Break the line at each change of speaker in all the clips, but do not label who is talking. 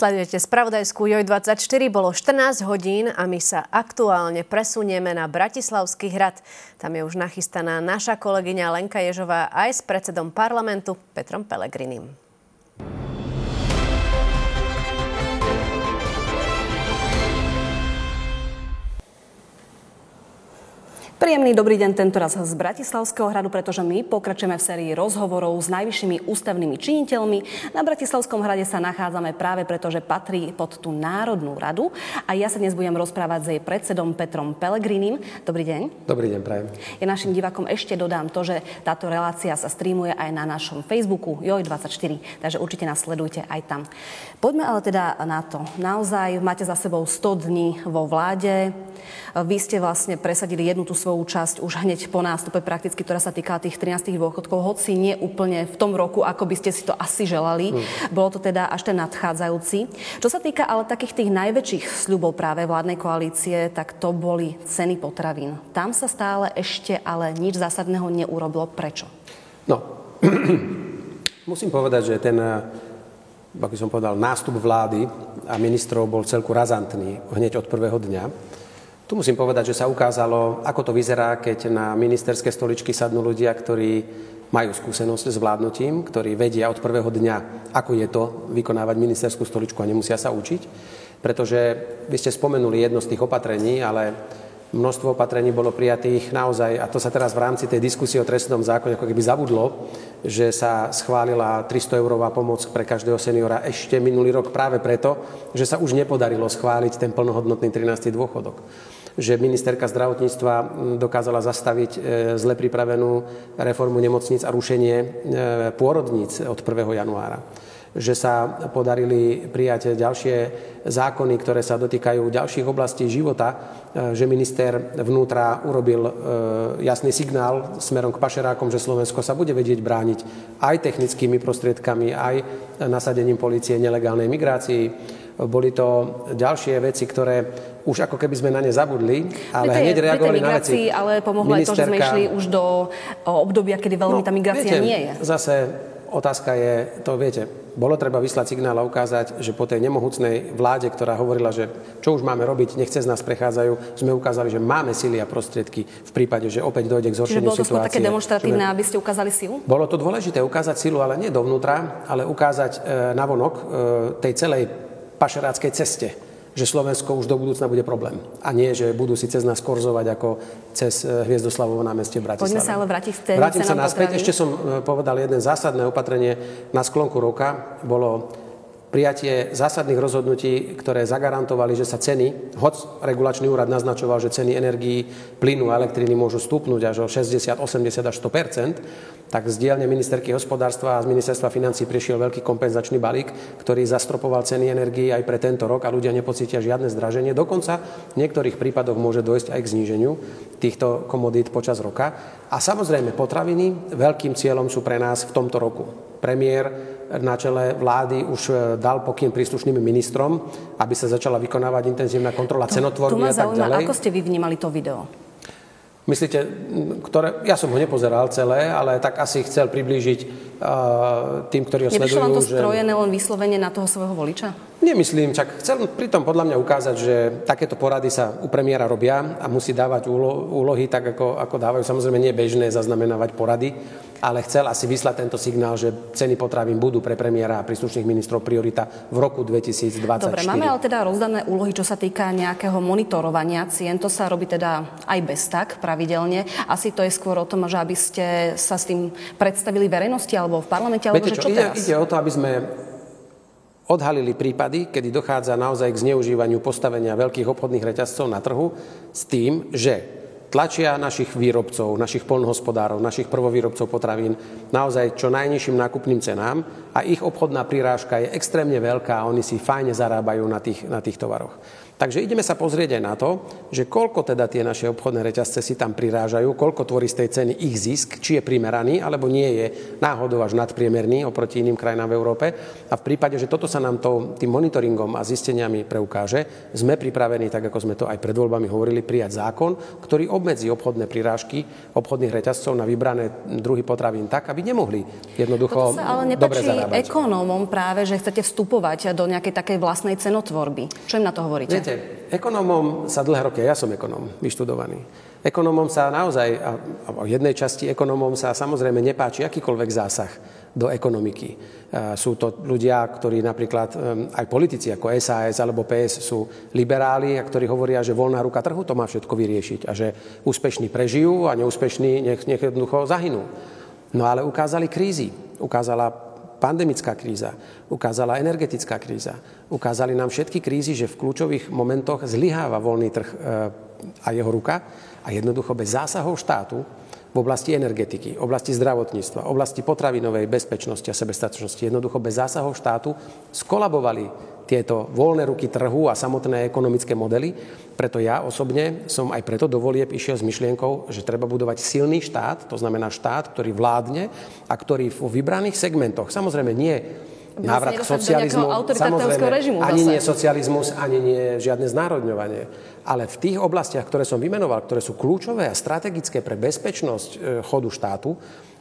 Sledujete spravodajskú JOJ24, bolo 14 hodín a my sa aktuálne presunieme na Bratislavský hrad. Tam je už nachystaná naša kolegyňa Lenka Ježová aj s predsedom parlamentu Petrom Pelegrinim.
Príjemný dobrý deň tento raz z Bratislavského hradu, pretože my pokračujeme v sérii rozhovorov s najvyššími ústavnými činiteľmi. Na Bratislavskom hrade sa nachádzame práve preto, že patrí pod tú Národnú radu a ja sa dnes budem rozprávať s jej predsedom Petrom Pelegrinim. Dobrý deň.
Dobrý deň, prajem.
Ja našim divakom ešte dodám to, že táto relácia sa streamuje aj na našom Facebooku JOJ24, takže určite nás sledujte aj tam. Poďme ale teda na to. Naozaj máte za sebou 100 dní vo vláde. Vy ste vlastne presadili jednu tú svoju časť už hneď po nástupe prakticky, ktorá sa týka tých 13 dôchodkov, hoci nie úplne v tom roku, ako by ste si to asi želali. Hmm. Bolo to teda až ten nadchádzajúci. Čo sa týka ale takých tých najväčších sľubov práve vládnej koalície, tak to boli ceny potravín. Tam sa stále ešte ale nič zásadného neurobilo. Prečo?
No, musím povedať, že ten ako som povedal, nástup vlády a ministrov bol celku razantný hneď od prvého dňa. Tu musím povedať, že sa ukázalo, ako to vyzerá, keď na ministerské stoličky sadnú ľudia, ktorí majú skúsenosť s vládnutím, ktorí vedia od prvého dňa, ako je to vykonávať ministerskú stoličku a nemusia sa učiť. Pretože vy ste spomenuli jedno z tých opatrení, ale množstvo opatrení bolo prijatých naozaj, a to sa teraz v rámci tej diskusie o trestnom zákone ako keby zabudlo, že sa schválila 300 eurová pomoc pre každého seniora ešte minulý rok práve preto, že sa už nepodarilo schváliť ten plnohodnotný 13. dôchodok že ministerka zdravotníctva dokázala zastaviť e, zle pripravenú reformu nemocníc a rušenie e, pôrodníc od 1. januára že sa podarili prijať ďalšie zákony, ktoré sa dotýkajú ďalších oblastí života, e, že minister vnútra urobil jasný signál smerom k pašerákom, že Slovensko sa bude vedieť brániť aj technickými prostriedkami, aj nasadením policie nelegálnej migrácii boli to ďalšie veci, ktoré už ako keby sme na ne zabudli, ale hneď reagovali na veci.
Ale pomohlo aj to, že sme išli už do obdobia, kedy veľmi no, tá migrácia
viete,
nie je.
Zase otázka je, to viete, bolo treba vyslať signál a ukázať, že po tej nemohúcnej vláde, ktorá hovorila, že čo už máme robiť, nechce z nás prechádzajú, sme ukázali, že máme sily a prostriedky v prípade, že opäť dojde k zhoršeniu
situácie.
bolo
to také demonstratívne, aby ste ukázali silu?
Bolo to dôležité ukázať silu, ale nie dovnútra, ale ukázať e, navonok e, tej celej pašeráckej ceste, že Slovensko už do budúcna bude problém. A nie, že budú si cez nás korzovať ako cez eh, Hviezdoslavovo námestie v Bratislave.
Poďme sa ale vrátiť k
Vrátim sa naspäť. Ešte som eh, povedal jeden zásadné opatrenie na sklonku roka. Bolo prijatie zásadných rozhodnutí, ktoré zagarantovali, že sa ceny, hoď regulačný úrad naznačoval, že ceny energií, plynu a elektriny môžu stúpnúť až o 60, 80 až 100% tak z dielne ministerky hospodárstva a z ministerstva financí prišiel veľký kompenzačný balík, ktorý zastropoval ceny energií aj pre tento rok a ľudia nepocítia žiadne zdraženie. Dokonca v niektorých prípadoch môže dojsť aj k zníženiu týchto komodít počas roka. A samozrejme potraviny veľkým cieľom sú pre nás v tomto roku. Premiér na čele vlády už e, dal pokyn príslušným ministrom, aby sa začala vykonávať intenzívna kontrola cenotvorby a tak ďalej.
Ako ste vy vnímali to video?
Myslíte, ktoré, ja som ho nepozeral celé, ale tak asi chcel priblížiť uh, tým, ktorí ho sledujú. Neprišlo
vám to strojené len vyslovene na toho svojho voliča?
Nemyslím, čak chcel pritom podľa mňa ukázať, že takéto porady sa u premiéra robia a musí dávať úlo, úlohy tak, ako, ako dávajú. Samozrejme nie je bežné zaznamenávať porady, ale chcel asi vyslať tento signál, že ceny potravín budú pre premiéra a príslušných ministrov priorita v roku 2024.
Dobre, máme ale teda rozdané úlohy, čo sa týka nejakého monitorovania cien. To sa robí teda aj bez tak pravidelne. Asi to je skôr o tom, že aby ste sa s tým predstavili verejnosti alebo v parlamente, alebo
Viete, čo, čo
ide,
teraz? Ide o to, aby sme odhalili prípady, kedy dochádza naozaj k zneužívaniu postavenia veľkých obchodných reťazcov na trhu s tým, že tlačia našich výrobcov, našich polnohospodárov, našich prvovýrobcov potravín naozaj čo najnižším nákupným cenám a ich obchodná prirážka je extrémne veľká a oni si fajne zarábajú na tých, na tých tovaroch. Takže ideme sa pozrieť aj na to, že koľko teda tie naše obchodné reťazce si tam prirážajú, koľko tvorí z tej ceny ich zisk, či je primeraný, alebo nie je náhodou až nadpriemerný oproti iným krajinám v Európe. A v prípade, že toto sa nám to, tým monitoringom a zisteniami preukáže, sme pripravení, tak ako sme to aj pred voľbami hovorili, prijať zákon, ktorý obmedzí obchodné prirážky obchodných reťazcov na vybrané druhy potravín tak, aby nemohli jednoducho
Toto sa ale
dobre zarábať.
ekonómom práve, že chcete vstupovať do nejakej takej vlastnej cenotvorby. Čo im na to hovoríte?
Viete, ekonómom sa dlhé roky, ja som ekonóm, vyštudovaný, ekonómom sa naozaj, a v jednej časti ekonómom sa samozrejme nepáči akýkoľvek zásah do ekonomiky. Sú to ľudia, ktorí napríklad, aj politici ako SAS alebo PS sú liberáli a ktorí hovoria, že voľná ruka trhu to má všetko vyriešiť a že úspešní prežijú a neúspešní nech, nech jednoducho zahynú. No ale ukázali krízy. Ukázala pandemická kríza, ukázala energetická kríza, ukázali nám všetky krízy, že v kľúčových momentoch zlyháva voľný trh e, a jeho ruka a jednoducho bez zásahov štátu v oblasti energetiky, oblasti zdravotníctva, oblasti potravinovej bezpečnosti a sebestačnosti, jednoducho bez zásahov štátu skolabovali tieto voľné ruky trhu a samotné ekonomické modely. Preto ja osobne som aj preto do volieb išiel s myšlienkou, že treba budovať silný štát, to znamená štát, ktorý vládne a ktorý vo vybraných segmentoch, samozrejme nie návrat k socializmu, samozrejme
režimu
ani nie socializmus, ani nie žiadne znárodňovanie. Ale v tých oblastiach, ktoré som vymenoval, ktoré sú kľúčové a strategické pre bezpečnosť e, chodu štátu,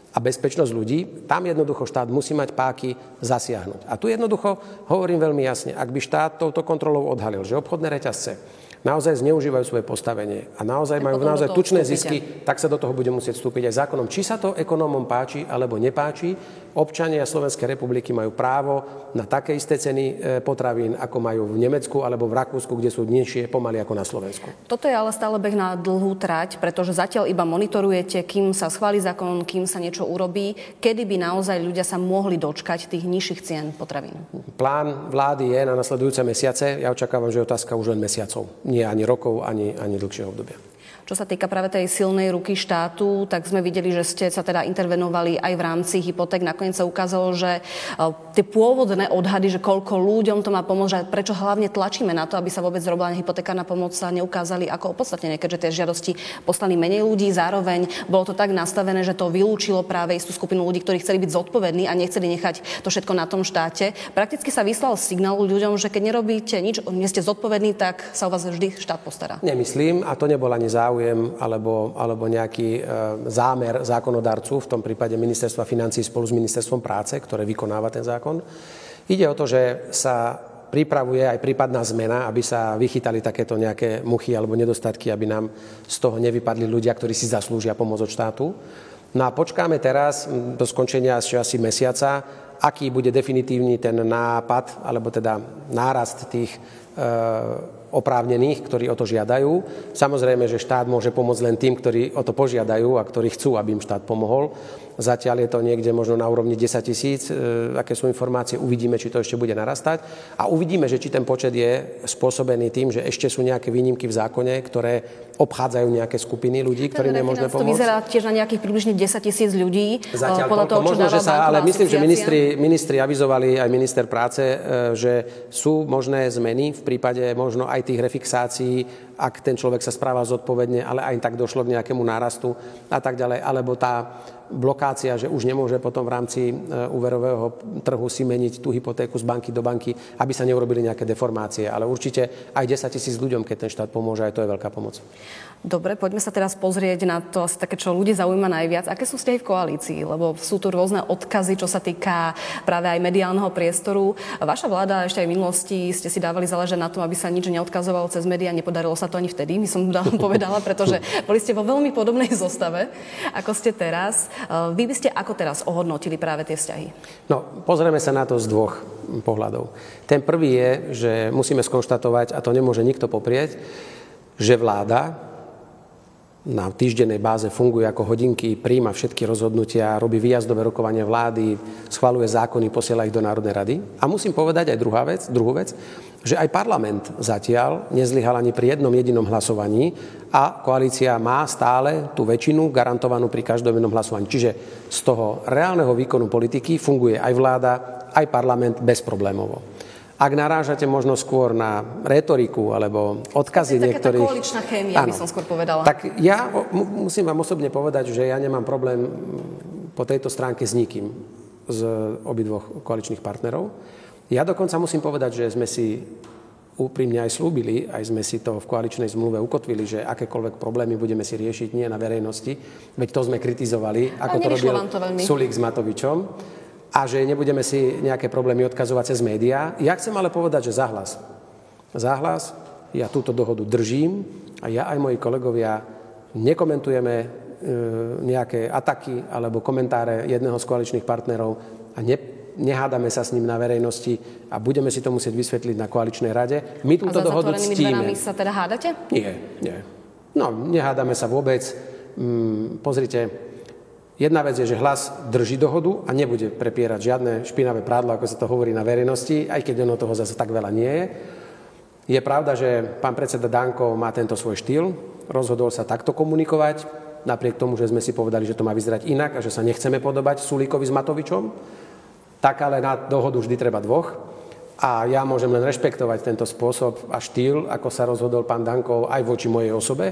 a bezpečnosť ľudí, tam jednoducho štát musí mať páky zasiahnuť. A tu jednoducho hovorím veľmi jasne, ak by štát touto kontrolou odhalil, že obchodné reťazce naozaj zneužívajú svoje postavenie a naozaj majú naozaj tučné zisky, tak sa do toho bude musieť vstúpiť aj zákonom. Či sa to ekonómom páči alebo nepáči, občania Slovenskej republiky majú právo na také isté ceny e, potravín, ako majú v Nemecku alebo v Rakúsku, kde sú nižšie pomaly ako na Slovensku.
Toto je ale stále beh na dlhú trať, pretože zatiaľ iba monitorujete, kým sa schváli zákon, kým sa niečo urobí, kedy by naozaj ľudia sa mohli dočkať tých nižších cien potravín.
Plán vlády je na nasledujúce mesiace. Ja očakávam, že je otázka už len mesiacov. Nie ani rokov, ani, ani dlhšieho obdobia.
Čo sa týka práve tej silnej ruky štátu, tak sme videli, že ste sa teda intervenovali aj v rámci hypoték. Nakoniec sa ukázalo, že e, tie pôvodné odhady, že koľko ľuďom to má pomôcť, prečo hlavne tlačíme na to, aby sa vôbec robila hypotekárna pomoc, sa neukázali ako opodstatnené, keďže tie žiadosti poslali menej ľudí. Zároveň bolo to tak nastavené, že to vylúčilo práve istú skupinu ľudí, ktorí chceli byť zodpovední a nechceli nechať to všetko na tom štáte. Prakticky sa vyslal signál ľuďom, že keď nerobíte nič, nie ste zodpovední, tak sa o vás vždy štát postará.
Nemyslím, a to nebol ani záujem záujem alebo, alebo nejaký e, zámer zákonodarcu, v tom prípade ministerstva financí spolu s ministerstvom práce, ktoré vykonáva ten zákon. Ide o to, že sa pripravuje aj prípadná zmena, aby sa vychytali takéto nejaké muchy alebo nedostatky, aby nám z toho nevypadli ľudia, ktorí si zaslúžia pomoc od štátu. No a počkáme teraz do skončenia asi mesiaca, aký bude definitívny ten nápad, alebo teda nárast tých e, oprávnených, ktorí o to žiadajú. Samozrejme, že štát môže pomôcť len tým, ktorí o to požiadajú a ktorí chcú, aby im štát pomohol. Zatiaľ je to niekde možno na úrovni 10 tisíc, e, aké sú informácie, uvidíme, či to ešte bude narastať. A uvidíme, že či ten počet je spôsobený tým, že ešte sú nejaké výnimky v zákone, ktoré obchádzajú nejaké skupiny ľudí, ktorým je možné pomôcť.
To vyzerá tiež na nejakých približne 10 tisíc ľudí.
E, Zatiaľ podľa toho, možno, že sa, ale myslím, že ministri, ministri avizovali, aj minister práce, e, že sú možné zmeny v prípade možno aj tých refixácií, ak ten človek sa správa zodpovedne, ale aj tak došlo k nejakému nárastu a tak ďalej, alebo tá blokácia, že už nemôže potom v rámci e, úverového trhu si meniť tú hypotéku z banky do banky, aby sa neurobili nejaké deformácie. Ale určite aj 10 tisíc ľuďom, keď ten štát pomôže, aj to je veľká pomoc.
Dobre, poďme sa teraz pozrieť na to asi také, čo ľudí zaujíma najviac. Aké sú vzťahy v koalícii? Lebo sú tu rôzne odkazy, čo sa týka práve aj mediálneho priestoru. Vaša vláda ešte aj v minulosti ste si dávali záležať na tom, aby sa nič neodkazovalo cez médiá. Nepodarilo sa to ani vtedy, my som povedala, pretože boli ste vo veľmi podobnej zostave, ako ste teraz. Vy by ste ako teraz ohodnotili práve tie vzťahy?
No, pozrieme sa na to z dvoch pohľadov. Ten prvý je, že musíme skonštatovať, a to nemôže nikto poprieť, že vláda na týždennej báze funguje ako hodinky, príjma všetky rozhodnutia, robí výjazdové rokovanie vlády, schvaluje zákony, posiela ich do Národnej rady. A musím povedať aj druhá vec, druhú vec, že aj parlament zatiaľ nezlyhal ani pri jednom jedinom hlasovaní a koalícia má stále tú väčšinu garantovanú pri každom jednom hlasovaní. Čiže z toho reálneho výkonu politiky funguje aj vláda, aj parlament bezproblémovo. Ak narážate možno skôr na retoriku alebo odkazy
to je
niektorých...
Taká koaličná chémia, by som skôr povedala.
Tak ja musím vám osobne povedať, že ja nemám problém po tejto stránke s nikým z obidvoch koaličných partnerov. Ja dokonca musím povedať, že sme si úprimne aj slúbili, aj sme si to v koaličnej zmluve ukotvili, že akékoľvek problémy budeme si riešiť nie na verejnosti, veď to sme kritizovali, ako to robil
to
Sulík s Matovičom a že nebudeme si nejaké problémy odkazovať cez médiá. Ja chcem ale povedať, že zahlas. Zahlas, ja túto dohodu držím a ja aj moji kolegovia nekomentujeme e, nejaké ataky alebo komentáre jedného z koaličných partnerov a ne, nehádame sa s ním na verejnosti a budeme si to musieť vysvetliť na koaličnej rade. My túto dohodu ctíme.
sa teda hádate?
Nie, nie. No, nehádame sa vôbec. Mm, pozrite, Jedna vec je, že hlas drží dohodu a nebude prepierať žiadne špinavé prádlo, ako sa to hovorí na verejnosti, aj keď ono toho zase tak veľa nie je. Je pravda, že pán predseda Danko má tento svoj štýl, rozhodol sa takto komunikovať, napriek tomu, že sme si povedali, že to má vyzerať inak a že sa nechceme podobať Sulíkovi s Matovičom. Tak ale na dohodu vždy treba dvoch. A ja môžem len rešpektovať tento spôsob a štýl, ako sa rozhodol pán Danko aj voči mojej osobe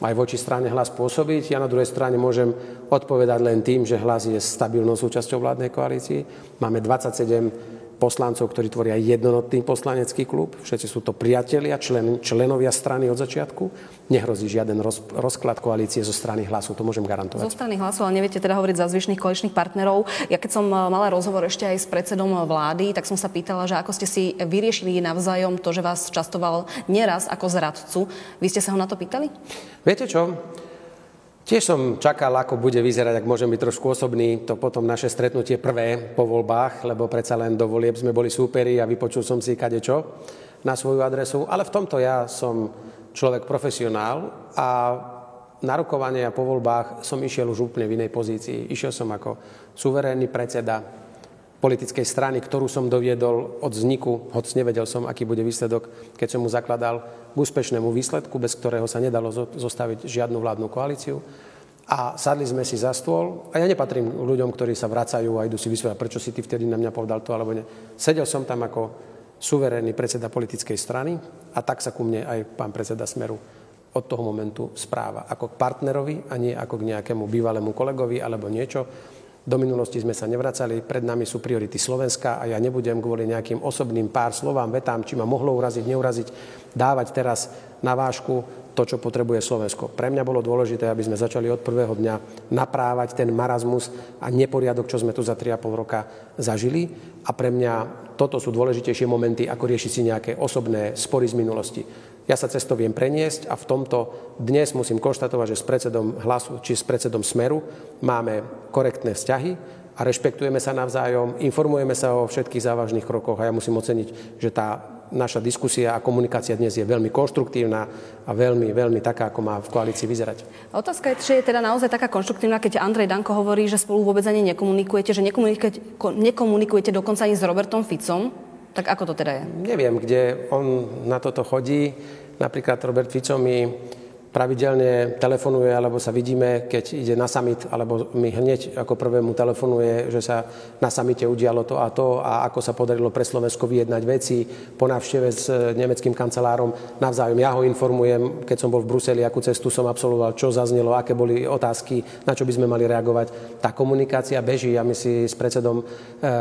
aj voči strane hlas pôsobiť. Ja na druhej strane môžem odpovedať len tým, že hlas je stabilnou súčasťou vládnej koalícii. Máme 27 poslancov, ktorí tvoria jednotný poslanecký klub. Všetci sú to priatelia, člen, členovia strany od začiatku. Nehrozí žiaden roz, rozklad koalície zo strany hlasu, to môžem garantovať.
Zo strany hlasu, ale neviete teda hovoriť za zvyšných koaličných partnerov. Ja keď som eh, mala rozhovor ešte aj s predsedom vlády, tak som sa pýtala, že ako ste si vyriešili navzájom to, že vás častoval neraz ako zradcu. Vy ste sa ho na to pýtali?
Viete čo? Tiež som čakal, ako bude vyzerať, ak môžem byť trošku osobný, to potom naše stretnutie prvé po voľbách, lebo predsa len do volieb sme boli súperi a vypočul som si kadečo na svoju adresu. Ale v tomto ja som človek profesionál a na rokovanie a po voľbách som išiel už úplne v inej pozícii. Išiel som ako suverénny predseda politickej strany, ktorú som doviedol od vzniku, hoď nevedel som, aký bude výsledok, keď som mu zakladal k úspešnému výsledku, bez ktorého sa nedalo zostaviť žiadnu vládnu koalíciu. A sadli sme si za stôl a ja nepatrím ľuďom, ktorí sa vracajú a idú si vysvetľať, prečo si ty vtedy na mňa povedal to alebo nie. Sedel som tam ako suverénny predseda politickej strany a tak sa ku mne aj pán predseda Smeru od toho momentu správa. Ako k partnerovi a nie ako k nejakému bývalému kolegovi alebo niečo, do minulosti sme sa nevracali, pred nami sú priority Slovenska a ja nebudem kvôli nejakým osobným pár slovám, vetám, či ma mohlo uraziť, neuraziť, dávať teraz na vášku to, čo potrebuje Slovensko. Pre mňa bolo dôležité, aby sme začali od prvého dňa naprávať ten marazmus a neporiadok, čo sme tu za 3,5 roka zažili. A pre mňa toto sú dôležitejšie momenty, ako riešiť si nejaké osobné spory z minulosti. Ja sa cez to viem preniesť a v tomto dnes musím konštatovať, že s predsedom hlasu či s predsedom Smeru máme korektné vzťahy a rešpektujeme sa navzájom, informujeme sa o všetkých závažných krokoch a ja musím oceniť, že tá naša diskusia a komunikácia dnes je veľmi konštruktívna a veľmi, veľmi taká, ako má v koalícii vyzerať.
Otázka je, či je teda naozaj taká konštruktívna, keď Andrej Danko hovorí, že spolu vôbec ani nekomunikujete, že nekomunikujete, nekomunikujete dokonca ani s Robertom Ficom. Tak ako to teda je?
Neviem, kde on na toto chodí. Napríklad Robert Fico mi pravidelne telefonuje, alebo sa vidíme, keď ide na summit, alebo mi hneď ako prvému telefonuje, že sa na samite udialo to a to a ako sa podarilo pre Slovensko vyjednať veci po návšteve s nemeckým kancelárom. Navzájom ja ho informujem, keď som bol v Bruseli, akú cestu som absolvoval, čo zaznelo, aké boli otázky, na čo by sme mali reagovať. Tá komunikácia beží a my si s predsedom e,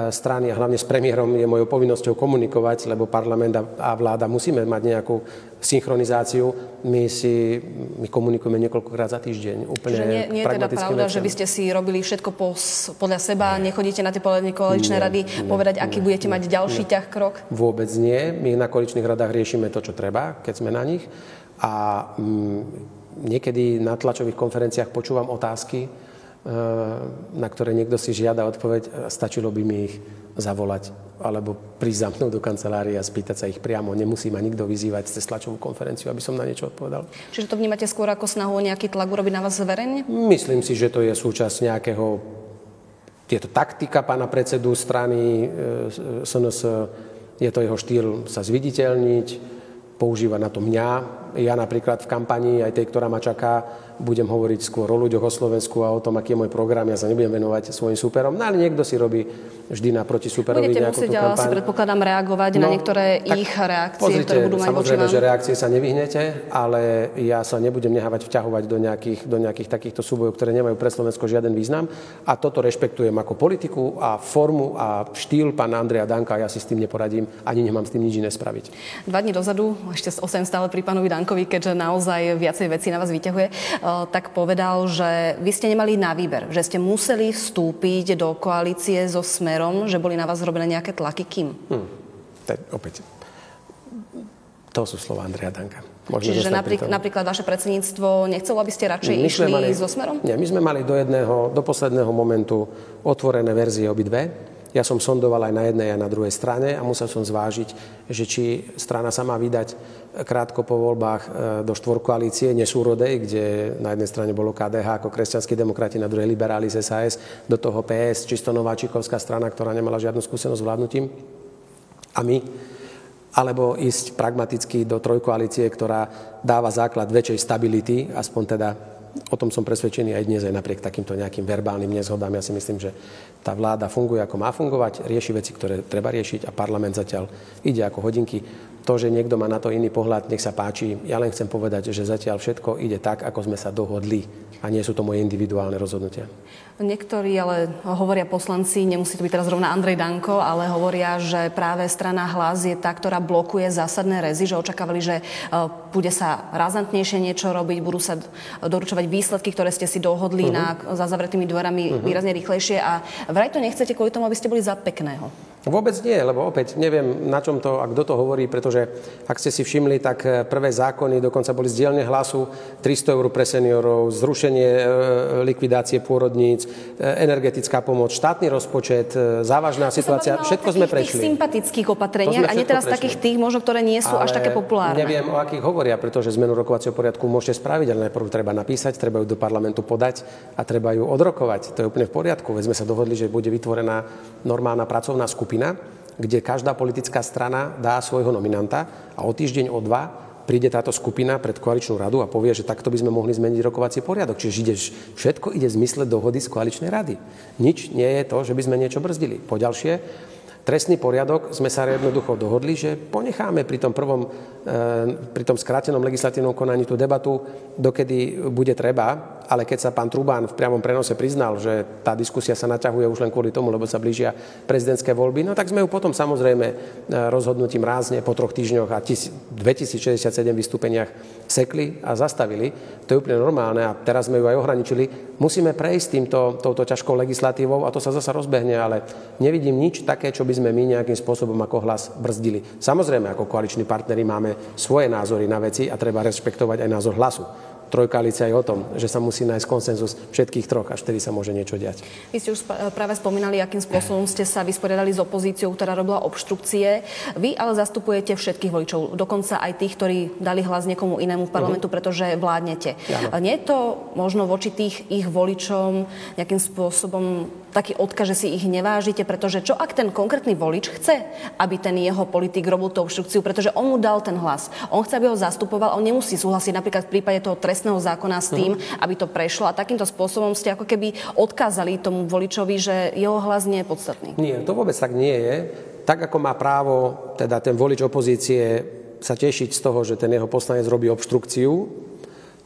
strany a hlavne s premiérom je mojou povinnosťou komunikovať, lebo parlament a vláda musíme mať nejakú synchronizáciu. My si my komunikujeme niekoľkokrát za týždeň. Úplne
Čiže nie, nie je teda pravda, veciam. že by ste si robili všetko po, podľa seba, nie. nechodíte na tie koaličné rady nie, povedať, aký nie, budete nie, mať ďalší nie. ťah krok?
Vôbec nie. My na koaličných radách riešime to, čo treba, keď sme na nich. A mm, niekedy na tlačových konferenciách počúvam otázky, e, na ktoré niekto si žiada odpoveď, stačilo by mi ich zavolať alebo prísť za mnou do kancelárie a spýtať sa ich priamo. Nemusí ma nikto vyzývať cez tlačovú konferenciu, aby som na niečo odpovedal.
Čiže to vnímate skôr ako snahu o nejaký tlak urobiť na vás zverejne?
Myslím si, že to je súčasť nejakého... Je to taktika pána predsedu strany SNS, e, je to jeho štýl sa zviditeľniť, používa na to mňa, Ja napríklad v kampanii, aj tej, ktorá ma čaká, budem hovoriť skôr o ľuďoch, o Slovensku a o tom, aký je môj program. Ja sa nebudem venovať svojim súperom. No ale niekto si robí vždy naproti súperovi
Budete musieť, ale si predpokladám, reagovať no, na niektoré ich reakcie, pozrite, ktoré budú mať
samozrejme, že reakcie sa nevyhnete, ale ja sa nebudem nehávať vťahovať do nejakých, do nejakých takýchto súbojov, ktoré nemajú pre Slovensko žiaden význam. A toto rešpektujem ako politiku a formu a štýl pána Andreja Danka. Ja si s tým neporadím, ani nemám s tým nič iné spraviť.
Dva dní dozadu, ešte s 8 stále pri pánovi Dankovi, keďže naozaj viacej vecí na vás vyťahuje, tak povedal, že vy ste nemali na výber, že ste museli vstúpiť do koalície so Smerom, že boli na vás zrobené nejaké tlaky. Kým? Hmm.
Tak, opäť. To sú slova Andreja Danka.
Môžeme Čiže napríklad, napríklad vaše predsedníctvo nechcelo, aby ste radšej my išli mali, so Smerom?
Nie, my sme mali do jedného, do posledného momentu otvorené verzie obidve ja som sondoval aj na jednej a na druhej strane a musel som zvážiť, že či strana sa má vydať krátko po voľbách e, do štvorkoalície nesúrodej, kde na jednej strane bolo KDH ako kresťanskí demokrati, na druhej liberáli z SAS, do toho PS, čisto nováčikovská strana, ktorá nemala žiadnu skúsenosť s vládnutím. A my alebo ísť pragmaticky do trojkoalície, ktorá dáva základ väčšej stability, aspoň teda o tom som presvedčený aj dnes, aj napriek takýmto nejakým verbálnym nezhodám. Ja si myslím, že tá vláda funguje ako má fungovať, rieši veci, ktoré treba riešiť a parlament zatiaľ ide ako hodinky. To, že niekto má na to iný pohľad, nech sa páči. Ja len chcem povedať, že zatiaľ všetko ide tak, ako sme sa dohodli a nie sú to moje individuálne rozhodnutia.
Niektorí ale hovoria poslanci, nemusí to byť teraz rovna Andrej Danko, ale hovoria, že práve strana hlas je tá, ktorá blokuje zásadné rezy, že očakávali, že e, bude sa razantnejšie niečo robiť, budú sa doručovať výsledky, ktoré ste si dohodli uh-huh. na, za zavretými dverami uh-huh. výrazne rýchlejšie a vraj to nechcete kvôli tomu, aby ste boli za pekného.
Vôbec nie, lebo opäť neviem, na čom to a kto to hovorí, pretože ak ste si všimli, tak e, prvé zákony dokonca boli z dielne hlasu 300 eur pre seniorov, zrušenie e, likvidácie pôrodníc, e, energetická pomoc, štátny rozpočet, závažná to situácia, všetko sme prešli.
Tých sympatických opatreniach a nie teraz prešli. takých tých, možno, ktoré nie sú ale až také populárne.
Neviem, o akých hovoria, pretože zmenu rokovacieho poriadku môžete spraviť, ale najprv treba napísať, treba ju do parlamentu podať a treba ju odrokovať. To je úplne v poriadku. Veď sme sa dohodli, že bude vytvorená normálna pracovná skupina kde každá politická strana dá svojho nominanta a o týždeň, o dva príde táto skupina pred koaličnú radu a povie, že takto by sme mohli zmeniť rokovací poriadok. Čiže ide, všetko ide v zmysle dohody z koaličnej rady. Nič nie je to, že by sme niečo brzdili. Poďalšie, trestný poriadok sme sa jednoducho dohodli, že ponecháme pri tom prvom, e, pri tom skrátenom legislatívnom konaní tú debatu, dokedy bude treba ale keď sa pán Trubán v priamom prenose priznal, že tá diskusia sa naťahuje už len kvôli tomu, lebo sa blížia prezidentské voľby, no tak sme ju potom samozrejme e, rozhodnutím rázne po troch týždňoch a 2067 vystúpeniach sekli a zastavili. To je úplne normálne a teraz sme ju aj ohraničili. Musíme prejsť týmto, touto ťažkou legislatívou a to sa zasa rozbehne, ale nevidím nič také, čo by sme my nejakým spôsobom ako hlas brzdili. Samozrejme, ako koaliční partneri máme svoje názory na veci a treba rešpektovať aj názor hlasu trojkoalícia je o tom, že sa musí nájsť konsenzus všetkých troch, až vtedy sa môže niečo diať.
Vy ste už práve spomínali, akým spôsobom ste sa vysporiadali s opozíciou, ktorá robila obštrukcie. Vy ale zastupujete všetkých voličov, dokonca aj tých, ktorí dali hlas niekomu inému v parlamentu, uh-huh. pretože vládnete. Ano. Nie je to možno voči tých ich voličom nejakým spôsobom taký odkaz, že si ich nevážite, pretože čo ak ten konkrétny volič chce, aby ten jeho politik robil tú obštrukciu, pretože on mu dal ten hlas. On chce, aby ho zastupoval, on nemusí súhlasiť napríklad v prípade toho trestného zákona s tým, uh-huh. aby to prešlo a takýmto spôsobom ste ako keby odkázali tomu voličovi, že jeho hlas nie je podstatný.
Nie, to vôbec tak nie je. Tak ako má právo teda ten volič opozície sa tešiť z toho, že ten jeho poslanec robí obštrukciu,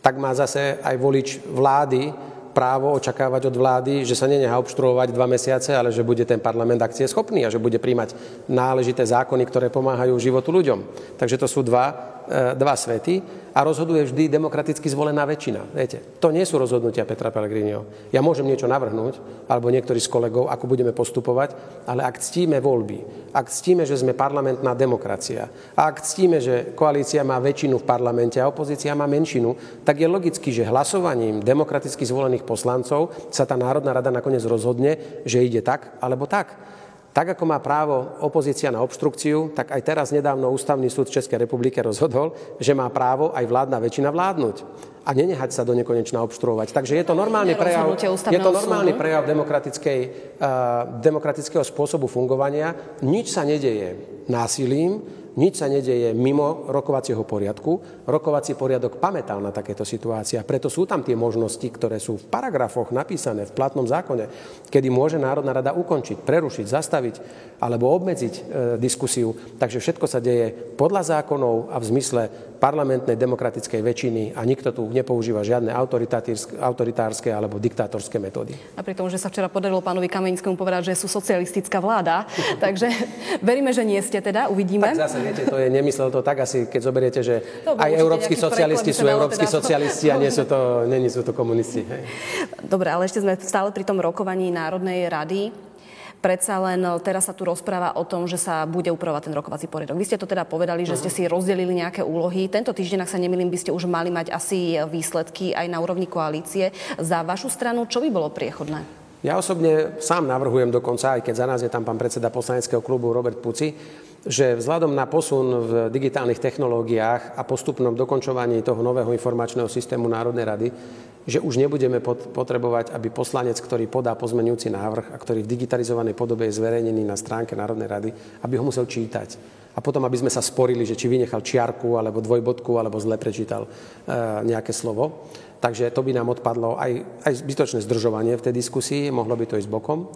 tak má zase aj volič vlády právo očakávať od vlády, že sa nenechá obštruovať dva mesiace, ale že bude ten parlament akcie schopný a že bude príjmať náležité zákony, ktoré pomáhajú životu ľuďom. Takže to sú dva E, dva svety a rozhoduje vždy demokraticky zvolená väčšina. Viete, to nie sú rozhodnutia Petra Pellegriniho. Ja môžem niečo navrhnúť, alebo niektorí z kolegov, ako budeme postupovať, ale ak ctíme voľby, ak ctíme, že sme parlamentná demokracia a ak ctíme, že koalícia má väčšinu v parlamente a opozícia má menšinu, tak je logicky, že hlasovaním demokraticky zvolených poslancov sa tá Národná rada nakoniec rozhodne, že ide tak alebo tak. Tak ako má právo opozícia na obštrukciu, tak aj teraz nedávno Ústavný súd Českej republike rozhodol, že má právo aj vládna väčšina vládnuť a nenehať sa do nekonečna obštruovať. Takže je to normálny prejav, je to normálny prejav demokratickej, uh, demokratického spôsobu fungovania. Nič sa nedeje násilím, nič sa nedeje mimo rokovacieho poriadku. Rokovací poriadok pamätal na takéto situácie a preto sú tam tie možnosti, ktoré sú v paragrafoch napísané v platnom zákone, kedy môže Národná rada ukončiť, prerušiť, zastaviť alebo obmedziť e, diskusiu. Takže všetko sa deje podľa zákonov a v zmysle parlamentnej demokratickej väčšiny a nikto tu nepoužíva žiadne autoritárske alebo diktátorské metódy.
Napriek tomu, že sa včera podarilo pánovi Kameninskému povedať, že sú socialistická vláda, takže veríme, že nie ste teda, uvidíme.
Tak zase viete, to je, nemyslel to tak asi, keď zoberiete, že aj európsky socialisti sú európsky teda... socialisti a nie sú to, nie sú to komunisti. Hej.
Dobre, ale ešte sme stále pri tom rokovaní Národnej rady. Predsa len e, teraz sa tu rozpráva o tom, že sa bude upravovať ten rokovací poriadok. Vy ste to teda povedali, že ste si rozdelili nejaké úlohy. Tento týždeň, ak sa nemýlim, by ste už mali mať asi výsledky aj na úrovni koalície. Za vašu stranu, čo by bolo priechodné?
Ja osobne sám navrhujem dokonca, aj keď za nás je tam pán predseda poslaneckého klubu Robert Puci, že vzhľadom na posun v digitálnych technológiách a postupnom dokončovaní toho nového informačného systému Národnej rady že už nebudeme potrebovať, aby poslanec, ktorý podá pozmenujúci návrh a ktorý v digitalizovanej podobe je zverejnený na stránke Národnej rady, aby ho musel čítať. A potom, aby sme sa sporili, že či vynechal čiarku, alebo dvojbodku, alebo zle prečítal e, nejaké slovo. Takže to by nám odpadlo aj, aj zbytočné zdržovanie v tej diskusii, mohlo by to ísť bokom.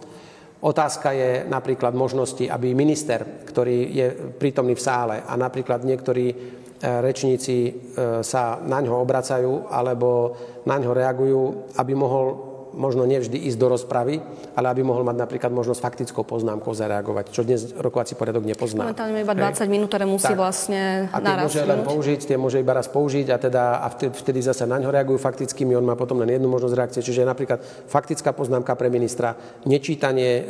Otázka je napríklad možnosti, aby minister, ktorý je prítomný v sále a napríklad niektorí rečníci e, sa na ňo obracajú alebo na ňo reagujú, aby mohol možno nevždy ísť do rozpravy, ale aby mohol mať napríklad možnosť faktickou poznámkou zareagovať, čo dnes rokovací poriadok nepozná.
Momentálne iba 20 minút, ktoré musí tak. vlastne
A tie môže len použiť, tie môže iba raz použiť a, teda, a vtedy, vtedy zase na ňo reagujú faktickými, on má potom len jednu možnosť reakcie, čiže napríklad faktická poznámka pre ministra, nečítanie e,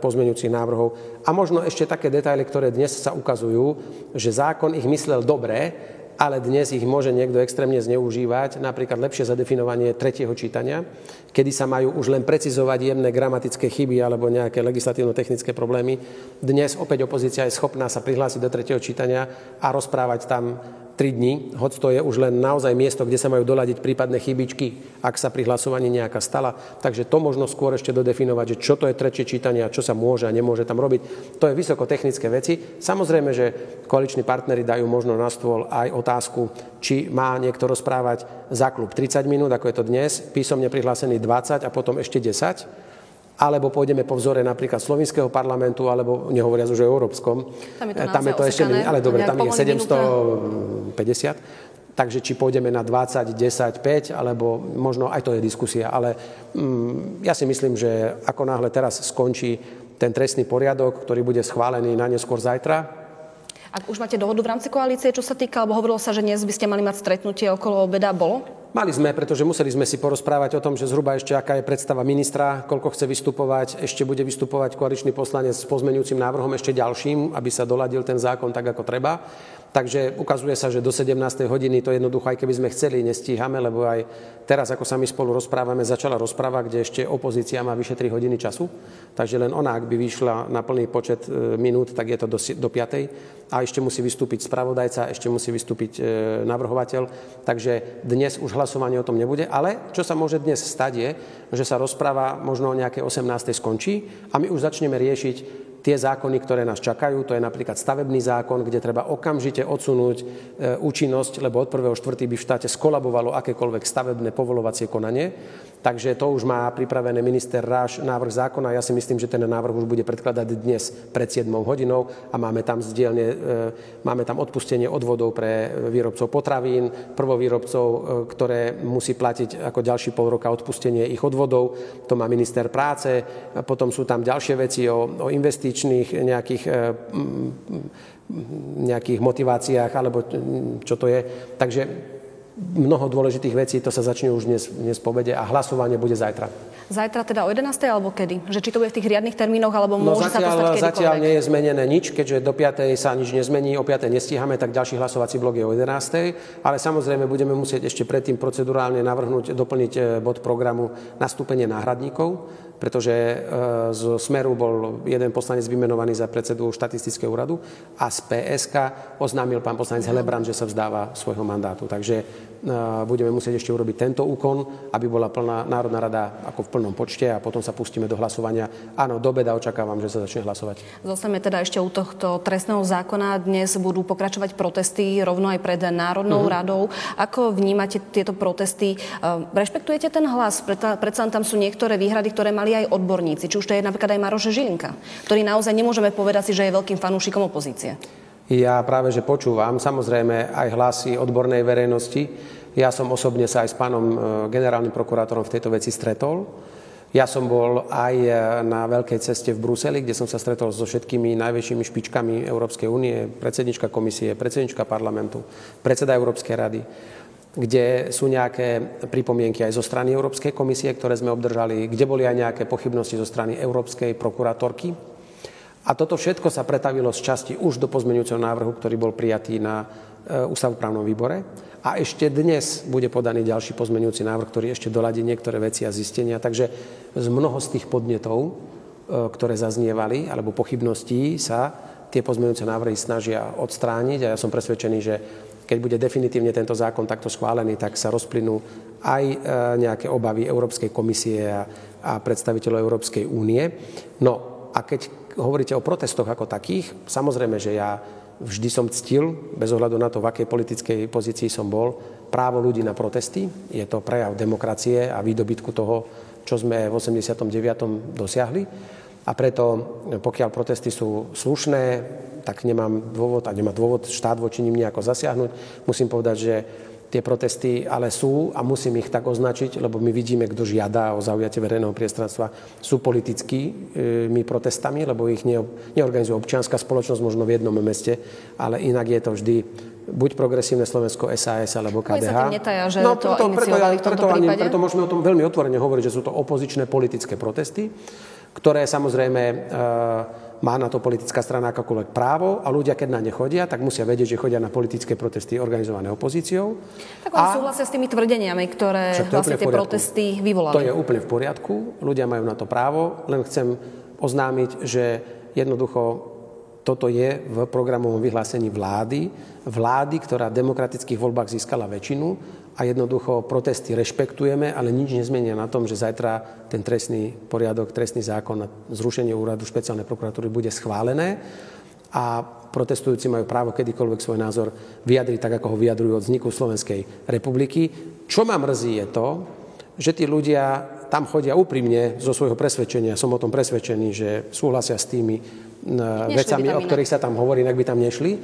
pozmeňujúcich návrhov a možno ešte také detaily, ktoré dnes sa ukazujú, že zákon ich myslel dobre, ale dnes ich môže niekto extrémne zneužívať, napríklad lepšie zadefinovanie tretieho čítania, kedy sa majú už len precizovať jemné gramatické chyby alebo nejaké legislatívno-technické problémy. Dnes opäť opozícia je schopná sa prihlásiť do tretieho čítania a rozprávať tam 3 dní, hoď to je už len naozaj miesto, kde sa majú doladiť prípadné chybičky, ak sa pri hlasovaní nejaká stala. Takže to možno skôr ešte dodefinovať, že čo to je tretie čítanie a čo sa môže a nemôže tam robiť. To je vysokotechnické veci. Samozrejme, že koaliční partnery dajú možno na stôl aj otázku, či má niekto rozprávať za klub 30 minút, ako je to dnes, písomne prihlásený 20 a potom ešte 10 alebo pôjdeme po vzore napríklad slovinského parlamentu, alebo nehovoriac už o európskom.
Tam je to, tam je to ešte menej,
ale dobre, tam je 750. Takže či pôjdeme na 20, 10, 5, alebo možno aj to je diskusia. Ale mm, ja si myslím, že ako náhle teraz skončí ten trestný poriadok, ktorý bude schválený na neskôr zajtra,
ak už máte dohodu v rámci koalície, čo sa týka, alebo hovorilo sa, že dnes by ste mali mať stretnutie okolo obeda, bolo?
Mali sme, pretože museli sme si porozprávať o tom, že zhruba ešte aká je predstava ministra, koľko chce vystupovať, ešte bude vystupovať koaličný poslanec s pozmenujúcim návrhom ešte ďalším, aby sa doladil ten zákon tak, ako treba. Takže ukazuje sa, že do 17. hodiny to jednoducho, aj keby sme chceli, nestíhame, lebo aj teraz, ako sa my spolu rozprávame, začala rozpráva, kde ešte opozícia má vyše 3 hodiny času. Takže len ona, ak by vyšla na plný počet e, minút, tak je to do, do 5. A ešte musí vystúpiť spravodajca, ešte musí vystúpiť e, navrhovateľ. Takže dnes už hlasovanie o tom nebude. Ale čo sa môže dnes stať je, že sa rozpráva možno o nejakej 18. skončí a my už začneme riešiť tie zákony, ktoré nás čakajú. To je napríklad stavebný zákon, kde treba okamžite odsunúť e, účinnosť, lebo od 1.4. by v štáte skolabovalo akékoľvek stavebné povolovacie konanie. Takže to už má pripravené minister Ráš návrh zákona. Ja si myslím, že ten návrh už bude predkladať dnes pred 7 hodinou a máme tam zdielne, e, máme tam odpustenie odvodov pre výrobcov potravín, prvovýrobcov, e, ktoré musí platiť ako ďalší pol roka odpustenie ich odvodov. To má minister práce. Potom sú tam ďalšie veci o, o investičných nejakých e, nejakých motiváciách, alebo čo to je. Takže mnoho dôležitých vecí, to sa začne už dnes, dnes povede a hlasovanie bude zajtra.
Zajtra teda o 11. alebo kedy? Že či to bude v tých riadnych termínoch, alebo no môže
zatiaľ,
sa to stať
Zatiaľ nie je zmenené nič, keďže do 5. sa nič nezmení, o 5. nestíhame, tak ďalší hlasovací blok je o 11. Ale samozrejme budeme musieť ešte predtým procedurálne navrhnúť, doplniť eh, bod programu nastúpenie náhradníkov pretože e, z Smeru bol jeden poslanec vymenovaný za predsedu štatistického úradu a z PSK oznámil pán poslanec Helebrand, že sa vzdáva svojho mandátu. Takže budeme musieť ešte urobiť tento úkon, aby bola plná Národná rada ako v plnom počte a potom sa pustíme do hlasovania. Áno, do beda očakávam, že sa začne hlasovať.
Zostaneme teda ešte u tohto trestného zákona. Dnes budú pokračovať protesty rovno aj pred Národnou uh-huh. radou. Ako vnímate tieto protesty? Rešpektujete ten hlas? Predsa tam sú niektoré výhrady, ktoré mali aj odborníci. Či už to je napríklad aj Maroše Žilinka, ktorý naozaj nemôžeme povedať si, že je veľkým fanúšikom opozície.
Ja práve, že počúvam samozrejme aj hlasy odbornej verejnosti. Ja som osobne sa aj s pánom e, generálnym prokurátorom v tejto veci stretol. Ja som bol aj e, na veľkej ceste v Bruseli, kde som sa stretol so všetkými najväčšími špičkami Európskej únie, predsednička komisie, predsednička parlamentu, predseda Európskej rady, kde sú nejaké pripomienky aj zo strany Európskej komisie, ktoré sme obdržali, kde boli aj nejaké pochybnosti zo strany Európskej prokurátorky, a toto všetko sa pretavilo z časti už do pozmeňujúceho návrhu, ktorý bol prijatý na e, ústavnoprávnom výbore. A ešte dnes bude podaný ďalší pozmeňujúci návrh, ktorý ešte doladí niektoré veci a zistenia. Takže z mnoho z tých podnetov, e, ktoré zaznievali, alebo pochybností, sa tie pozmeňujúce návrhy snažia odstrániť. A ja som presvedčený, že keď bude definitívne tento zákon takto schválený, tak sa rozplynú aj e, nejaké obavy Európskej komisie a, a predstaviteľov Európskej únie. No a keď hovoríte o protestoch ako takých, samozrejme, že ja vždy som ctil, bez ohľadu na to, v akej politickej pozícii som bol, právo ľudí na protesty. Je to prejav demokracie a výdobytku toho, čo sme v 89. dosiahli. A preto, pokiaľ protesty sú slušné, tak nemám dôvod, a nemá dôvod štát voči nim nejako zasiahnuť. Musím povedať, že Tie protesty ale sú a musím ich tak označiť, lebo my vidíme, kto žiada o zaujatie verejného priestranstva. Sú politickými protestami, lebo ich neorganizuje občianská spoločnosť, možno v jednom meste, ale inak je to vždy buď progresívne Slovensko SAS alebo KDH.
sa netaja, že no, preto, to preto, ja,
preto, ani, preto môžeme o tom veľmi otvorene hovoriť, že sú to opozičné politické protesty, ktoré samozrejme e, má na to politická strana akokoľvek právo a ľudia, keď na ne chodia, tak musia vedieť, že chodia na politické protesty organizované opozíciou.
Tak oni a... súhlasia s tými tvrdeniami, ktoré vlastne tie protesty vyvolali.
To je úplne v poriadku, ľudia majú na to právo, len chcem oznámiť, že jednoducho toto je v programovom vyhlásení vlády, vlády, ktorá v demokratických voľbách získala väčšinu a jednoducho protesty rešpektujeme, ale nič nezmenia na tom, že zajtra ten trestný poriadok, trestný zákon na zrušenie úradu špeciálnej prokuratúry bude schválené a protestujúci majú právo kedykoľvek svoj názor vyjadriť tak, ako ho vyjadrujú od vzniku Slovenskej republiky. Čo ma mrzí je to, že tí ľudia tam chodia úprimne zo svojho presvedčenia. Som o tom presvedčený, že súhlasia s tými Nešli vecami, o ktorých sa tam hovorí, inak by tam nešli.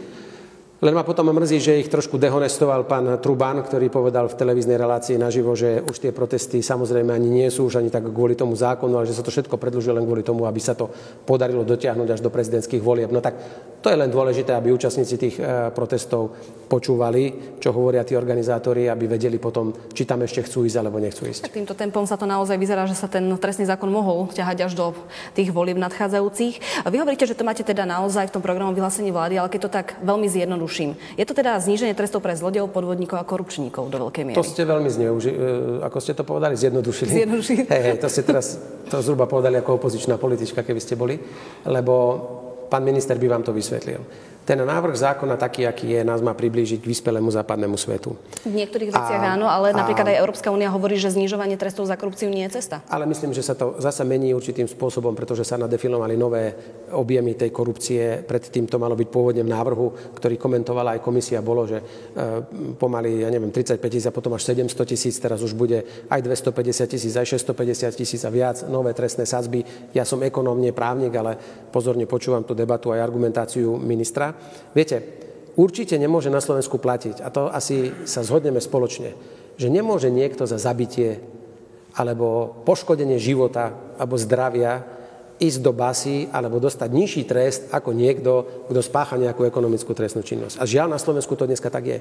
Len ma potom mrzí, že ich trošku dehonestoval pán Truban, ktorý povedal v televíznej relácii naživo, že už tie protesty samozrejme ani nie sú už ani tak kvôli tomu zákonu, ale že sa to všetko predlžuje len kvôli tomu, aby sa to podarilo dotiahnuť až do prezidentských volieb. No tak to je len dôležité, aby účastníci tých e, protestov počúvali, čo hovoria tí organizátori, aby vedeli potom, či tam ešte chcú ísť alebo nechcú ísť.
Tak týmto tempom sa to naozaj vyzerá, že sa ten trestný zákon mohol ťahať až do tých volieb nadchádzajúcich. Vy hovoríte, že to máte teda naozaj v tom programu vyhlásení vlády, ale keď to tak veľmi zjednoduším, zjednoduším. Je to teda zníženie trestov pre zlodejov, podvodníkov a korupčníkov do veľkej miery?
To ste veľmi zneuži- e, ako ste to povedali, zjednodušili.
Zjednodušili.
Hej, hej, to ste teraz to zhruba povedali ako opozičná politička, keby ste boli, lebo pán minister by vám to vysvetlil. Ten návrh zákona taký, aký je, nás má priblížiť k vyspelému západnému svetu.
V niektorých veciach a, áno, ale napríklad a, aj Európska únia hovorí, že znižovanie trestov za korupciu nie je cesta.
Ale myslím, že sa to zase mení určitým spôsobom, pretože sa nadefinovali nové objemy tej korupcie. Predtým to malo byť pôvodne v návrhu, ktorý komentovala aj komisia, bolo, že e, pomaly, ja neviem, 35 tisíc a potom až 700 tisíc, teraz už bude aj 250 tisíc, aj 650 tisíc a viac nové trestné sadzby. Ja som ekonóm, právnik, ale pozorne počúvam tú debatu aj argumentáciu ministra. Viete, určite nemôže na Slovensku platiť, a to asi sa zhodneme spoločne, že nemôže niekto za zabitie alebo poškodenie života alebo zdravia ísť do basy alebo dostať nižší trest ako niekto, kto spácha nejakú ekonomickú trestnú činnosť. A žiaľ, na Slovensku to dneska tak je.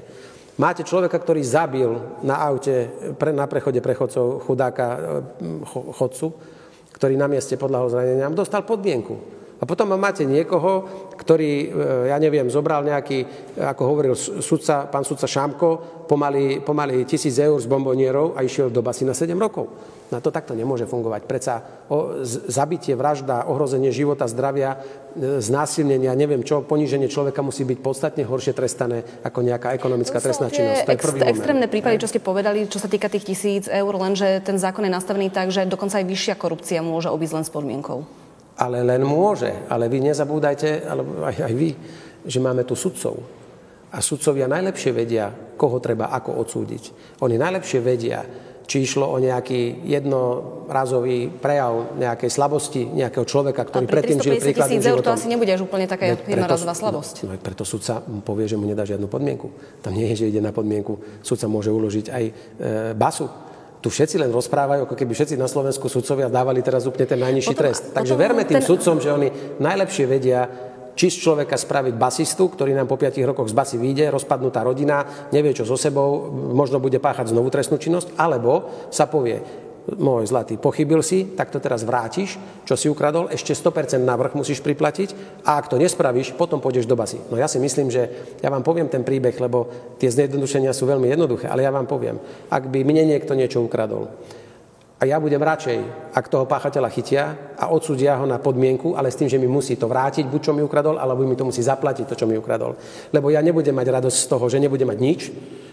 Máte človeka, ktorý zabil na aute na prechode prechodcov chudáka hm, chodcu, ktorý na mieste podľahol zraneniam, dostal podmienku A potom máte niekoho, ktorý, e, ja neviem, zobral nejaký, ako hovoril sudca, pán sudca Šámko, pomaly, pomaly tisíc eur z bombonierov a išiel do basy na 7 rokov. Na to takto nemôže fungovať. Preca o, zabitie, vražda, ohrozenie života, zdravia, e, znásilnenia, neviem čo, poníženie človeka musí byť podstatne horšie trestané ako nejaká ekonomická trestná činnosť. To je prvý
ex- extrémne prípady, čo ste povedali, čo sa týka tých tisíc eur, lenže ten zákon je nastavený tak, že dokonca aj vyššia korupcia môže obísť len s podmienkou.
Ale len môže. Ale vy nezabúdajte, alebo aj, aj vy, že máme tu sudcov. A sudcovia najlepšie vedia, koho treba ako odsúdiť. Oni najlepšie vedia, či išlo o nejaký jednorazový prejav nejakej slabosti nejakého človeka, ktorý predtým žil príkladným životom.
to asi nebude až úplne taká jednorazová slabosť.
No, no, preto sudca povie, že mu nedá žiadnu podmienku. Tam nie je, že ide na podmienku. Sudca môže uložiť aj e, basu tu všetci len rozprávajú, ako keby všetci na Slovensku sudcovia dávali teraz úplne ten najnižší potom, trest. Takže verme tým ten... sudcom, že oni najlepšie vedia, či z človeka spraviť basistu, ktorý nám po 5 rokoch z basy vyjde, rozpadnutá rodina, nevie čo so sebou, možno bude páchať znovu trestnú činnosť, alebo sa povie, môj zlatý, pochybil si, tak to teraz vrátiš, čo si ukradol, ešte 100% navrh musíš priplatiť a ak to nespravíš, potom pôjdeš do basy. No ja si myslím, že ja vám poviem ten príbeh, lebo tie zjednodušenia sú veľmi jednoduché, ale ja vám poviem, ak by mne niekto niečo ukradol, a ja budem radšej, ak toho páchateľa chytia a odsúdia ho na podmienku, ale s tým, že mi musí to vrátiť, buď čo mi ukradol, alebo mi to musí zaplatiť, to, čo mi ukradol. Lebo ja nebudem mať radosť z toho, že nebudem mať nič,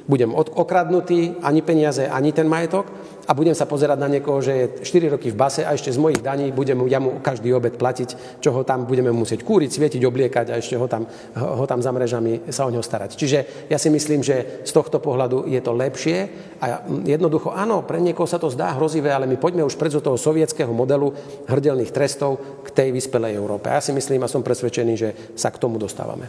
budem okradnutý, ani peniaze, ani ten majetok a budem sa pozerať na niekoho, že je 4 roky v base a ešte z mojich daní budem ja mu každý obed platiť, čo ho tam budeme musieť kúriť, svietiť, obliekať a ešte ho tam, ho tam za mrežami sa o neho starať. Čiže ja si myslím, že z tohto pohľadu je to lepšie a jednoducho áno, pre niekoho sa to zdá hrozivé, ale my poďme už predzo toho sovietského modelu hrdelných trestov k tej vyspelej Európe. Ja si myslím a som presvedčený, že sa k tomu dostávame.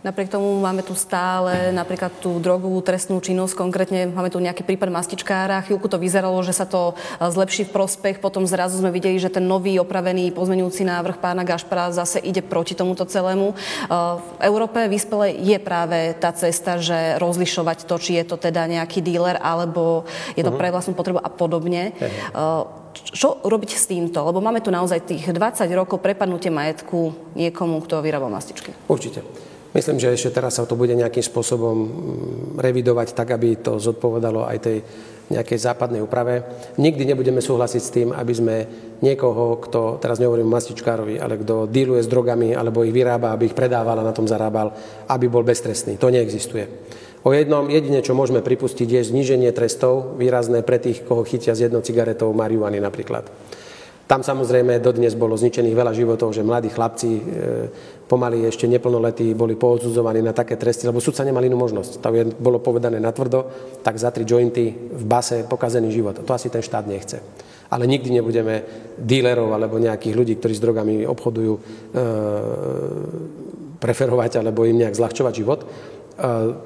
Napriek tomu máme tu stále napríklad tú drogovú trestnú činnosť, konkrétne máme tu nejaký prípad mastičkára, chvíľku to vyzeralo, že sa to e, zlepší v prospech, potom zrazu sme videli, že ten nový opravený pozmenujúci návrh pána Gašpara zase ide proti tomuto celému. E, v Európe vyspelej je práve tá cesta, že rozlišovať to, či je to teda nejaký díler, alebo je to uh-huh. pre vlastnú potrebu a podobne. Uh-huh čo robiť s týmto? Lebo máme tu naozaj tých 20 rokov prepadnutie majetku niekomu, kto vyrábal mastičky.
Určite. Myslím, že ešte teraz sa to bude nejakým spôsobom mm, revidovať tak, aby to zodpovedalo aj tej nejakej západnej úprave. Nikdy nebudeme súhlasiť s tým, aby sme niekoho, kto, teraz nehovorím mastičkárovi, ale kto díluje s drogami alebo ich vyrába, aby ich predával a na tom zarábal, aby bol beztrestný. To neexistuje. O jednom, jedine, čo môžeme pripustiť, je zníženie trestov výrazné pre tých, koho chytia z jednou cigaretou marihuany napríklad. Tam samozrejme dodnes bolo zničených veľa životov, že mladí chlapci e, pomaly ešte neplnoletí boli poodsudzovaní na také tresty, lebo sudca nemal inú možnosť. Tam je, bolo povedané natvrdo, tak za tri jointy v base pokazený život. To asi ten štát nechce. Ale nikdy nebudeme dílerov alebo nejakých ľudí, ktorí s drogami obchodujú, e, preferovať alebo im nejak zľahčovať život. E,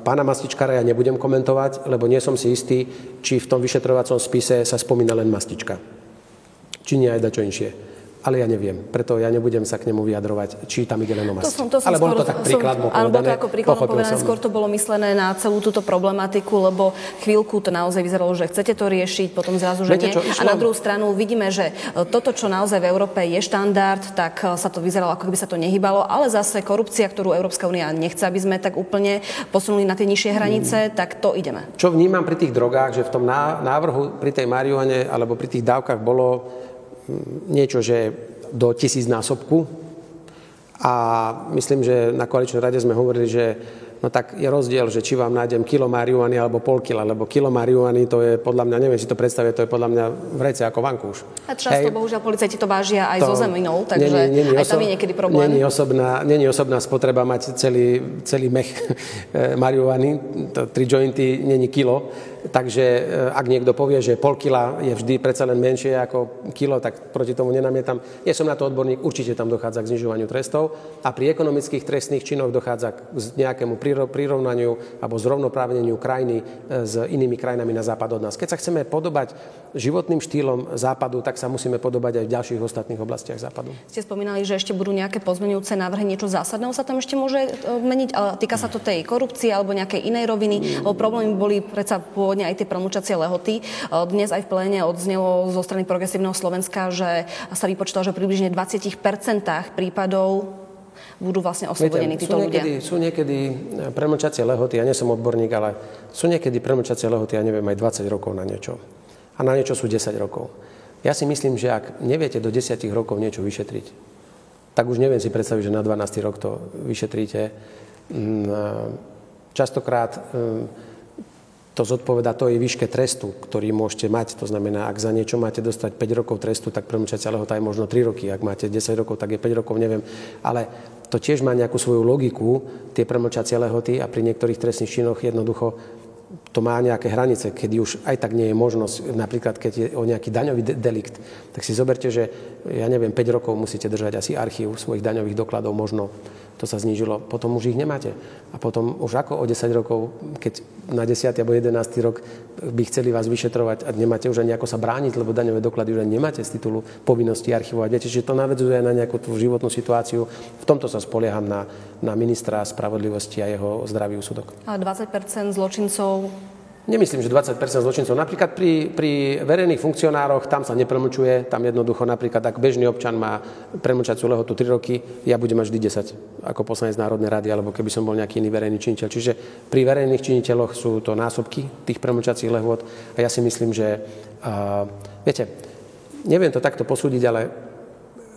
pána Mastičkára ja nebudem komentovať, lebo nie som si istý, či v tom vyšetrovacom spise sa spomína len Mastička či nie aj dačo inšie ale ja neviem. Preto ja nebudem sa k nemu vyjadrovať, či tam ide len o masť. To som, to som ale bolo to tak príkladmo
povedané. to ako príkladmo povedané, skôr to bolo myslené na celú túto problematiku, lebo chvíľku to naozaj vyzeralo, že chcete to riešiť, potom zrazu, že Viete, nie. Čo, išlo... A na druhú stranu vidíme, že e, toto, čo naozaj v Európe je štandard, tak e, sa to vyzeralo, ako by sa to nehybalo, ale zase korupcia, ktorú Európska únia nechce, aby sme tak úplne posunuli na tie nižšie hranice, mm. tak to ideme.
Čo vnímam pri tých drogách, že v tom návrhu pri tej marihuane alebo pri tých dávkach bolo niečo, že do tisíc násobku. A myslím, že na koaličnej rade sme hovorili, že no tak je rozdiel, že či vám nájdem kilo marihuany alebo pol kila, lebo kilo marihuany to je podľa mňa, neviem si to predstaviť, to je podľa mňa vrece ako vankúš.
A často, Hej, bohužiaľ, policajti to vážia aj to, so zeminou, takže nie, nie, nie, aj tam je niekedy problém.
Není osobná, není osobná spotreba mať celý, celý mech marihuany, to tri jointy není kilo, Takže e, ak niekto povie, že pol kila je vždy predsa len menšie ako kilo, tak proti tomu nenamietam. Nie som na to odborník, určite tam dochádza k znižovaniu trestov a pri ekonomických trestných činoch dochádza k nejakému prirovnaniu alebo zrovnoprávneniu krajiny e, s inými krajinami na západ od nás. Keď sa chceme podobať životným štýlom západu, tak sa musíme podobať aj v ďalších ostatných oblastiach západu.
Ste spomínali, že ešte budú nejaké pozmenujúce návrhy, niečo zásadného sa tam ešte môže e, meniť, ale týka sa to tej korupcie alebo nejakej inej roviny, lebo problémy boli predsa pôvodne aj tie promlčacie lehoty. Dnes aj v pléne odznelo zo strany Progresívneho Slovenska, že sa vypočítalo, že približne 20% prípadov budú vlastne oslobodení títo
sú niekedy, ľudia? Sú niekedy eh, premlčacie lehoty, ja nie som odborník, ale sú niekedy premlčacie lehoty, ja neviem, aj 20 rokov na niečo. A na niečo sú 10 rokov. Ja si myslím, že ak neviete do 10 rokov niečo vyšetriť, tak už neviem si predstaviť, že na 12. rok to vyšetríte. Mm, častokrát mm, to zodpoveda tej výške trestu, ktorý môžete mať. To znamená, ak za niečo máte dostať 5 rokov trestu, tak premlčacia lehota je možno 3 roky. Ak máte 10 rokov, tak je 5 rokov, neviem. Ale to tiež má nejakú svoju logiku, tie premlčacie lehoty a pri niektorých trestných činoch jednoducho to má nejaké hranice, kedy už aj tak nie je možnosť, napríklad keď je o nejaký daňový de- delikt, tak si zoberte, že ja neviem, 5 rokov musíte držať asi archív svojich daňových dokladov možno to sa znížilo. Potom už ich nemáte. A potom už ako o 10 rokov, keď na 10. alebo 11. rok by chceli vás vyšetrovať a nemáte už ani ako sa brániť, lebo daňové doklady už ani nemáte z titulu povinnosti archivovať. Viete, že to navedzuje na nejakú tú životnú situáciu. V tomto sa spolieham na, na ministra spravodlivosti a jeho zdravý úsudok.
A 20% zločincov
Nemyslím, že 20% zločincov. Napríklad pri, pri verejných funkcionároch tam sa nepremlčuje, tam jednoducho napríklad, ak bežný občan má premlčaciu lehotu 3 roky, ja budem mať vždy 10 ako poslanec Národnej rady, alebo keby som bol nejaký iný verejný činiteľ. Čiže pri verejných činiteľoch sú to násobky tých premlčacích lehôd a ja si myslím, že uh, viete, neviem to takto posúdiť, ale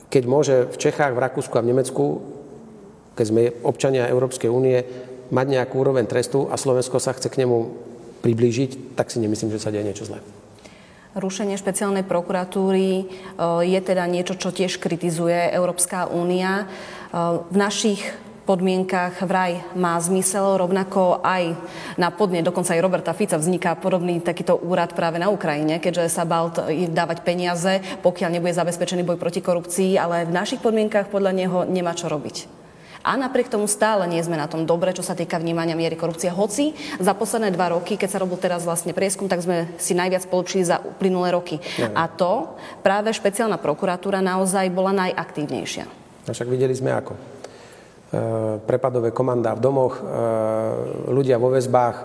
keď môže v Čechách, v Rakúsku a v Nemecku, keď sme občania Európskej únie, mať nejakú úroveň trestu a Slovensko sa chce k nemu priblížiť, tak si nemyslím, že sa deje niečo zlé.
Rušenie špeciálnej prokuratúry e, je teda niečo, čo tiež kritizuje Európska únia. E, v našich podmienkach vraj má zmysel, rovnako aj na podne, dokonca aj Roberta Fica vzniká podobný takýto úrad práve na Ukrajine, keďže sa bal dávať peniaze, pokiaľ nebude zabezpečený boj proti korupcii, ale v našich podmienkach podľa neho nemá čo robiť. A napriek tomu stále nie sme na tom dobre, čo sa týka vnímania miery korupcie. Hoci za posledné dva roky, keď sa robil teraz vlastne prieskum, tak sme si najviac spoločili za uplynulé roky. No. A to práve špeciálna prokuratúra naozaj bola najaktívnejšia.
A však videli sme ako. E, prepadové komanda v domoch, e, ľudia vo väzbách,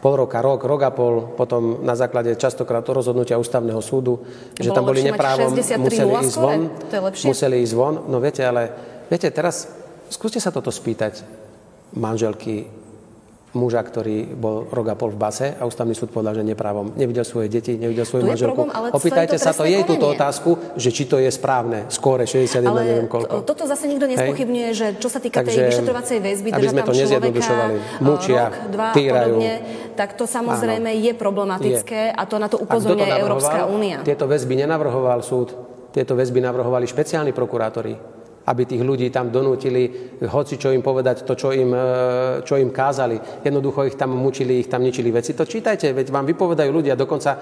pol roka, rok, rok a pol, potom na základe častokrát to rozhodnutia ústavného súdu, že tam boli neprávom, museli ísť von. To je lepšie? Museli ísť von. No viete, ale viete, teraz Skúste sa toto spýtať manželky muža, ktorý bol rok a pol v base a ústavný súd povedal, že neprávom. Nevidel svoje deti, nevidel svoju manželku. Problém, ale Opýtajte sa to jej túto otázku, že či to je správne. Skóre 61, ale neviem koľko.
toto zase nikto nespochybňuje, že čo sa týka Takže, tej vyšetrovacej väzby,
aby sme to nezjednodušovali. Mučia,
rok, dva týrajú. Podobne, tak to samozrejme Áno. je problematické je. a to na to upozorňuje Európska únia.
Tieto väzby nenavrhoval súd, tieto väzby navrhovali špeciálni prokurátori aby tých ľudí tam donútili, hoci čo im povedať, to, čo im, e, čo im kázali. Jednoducho ich tam mučili, ich tam ničili veci. To čítajte, veď vám vypovedajú ľudia, dokonca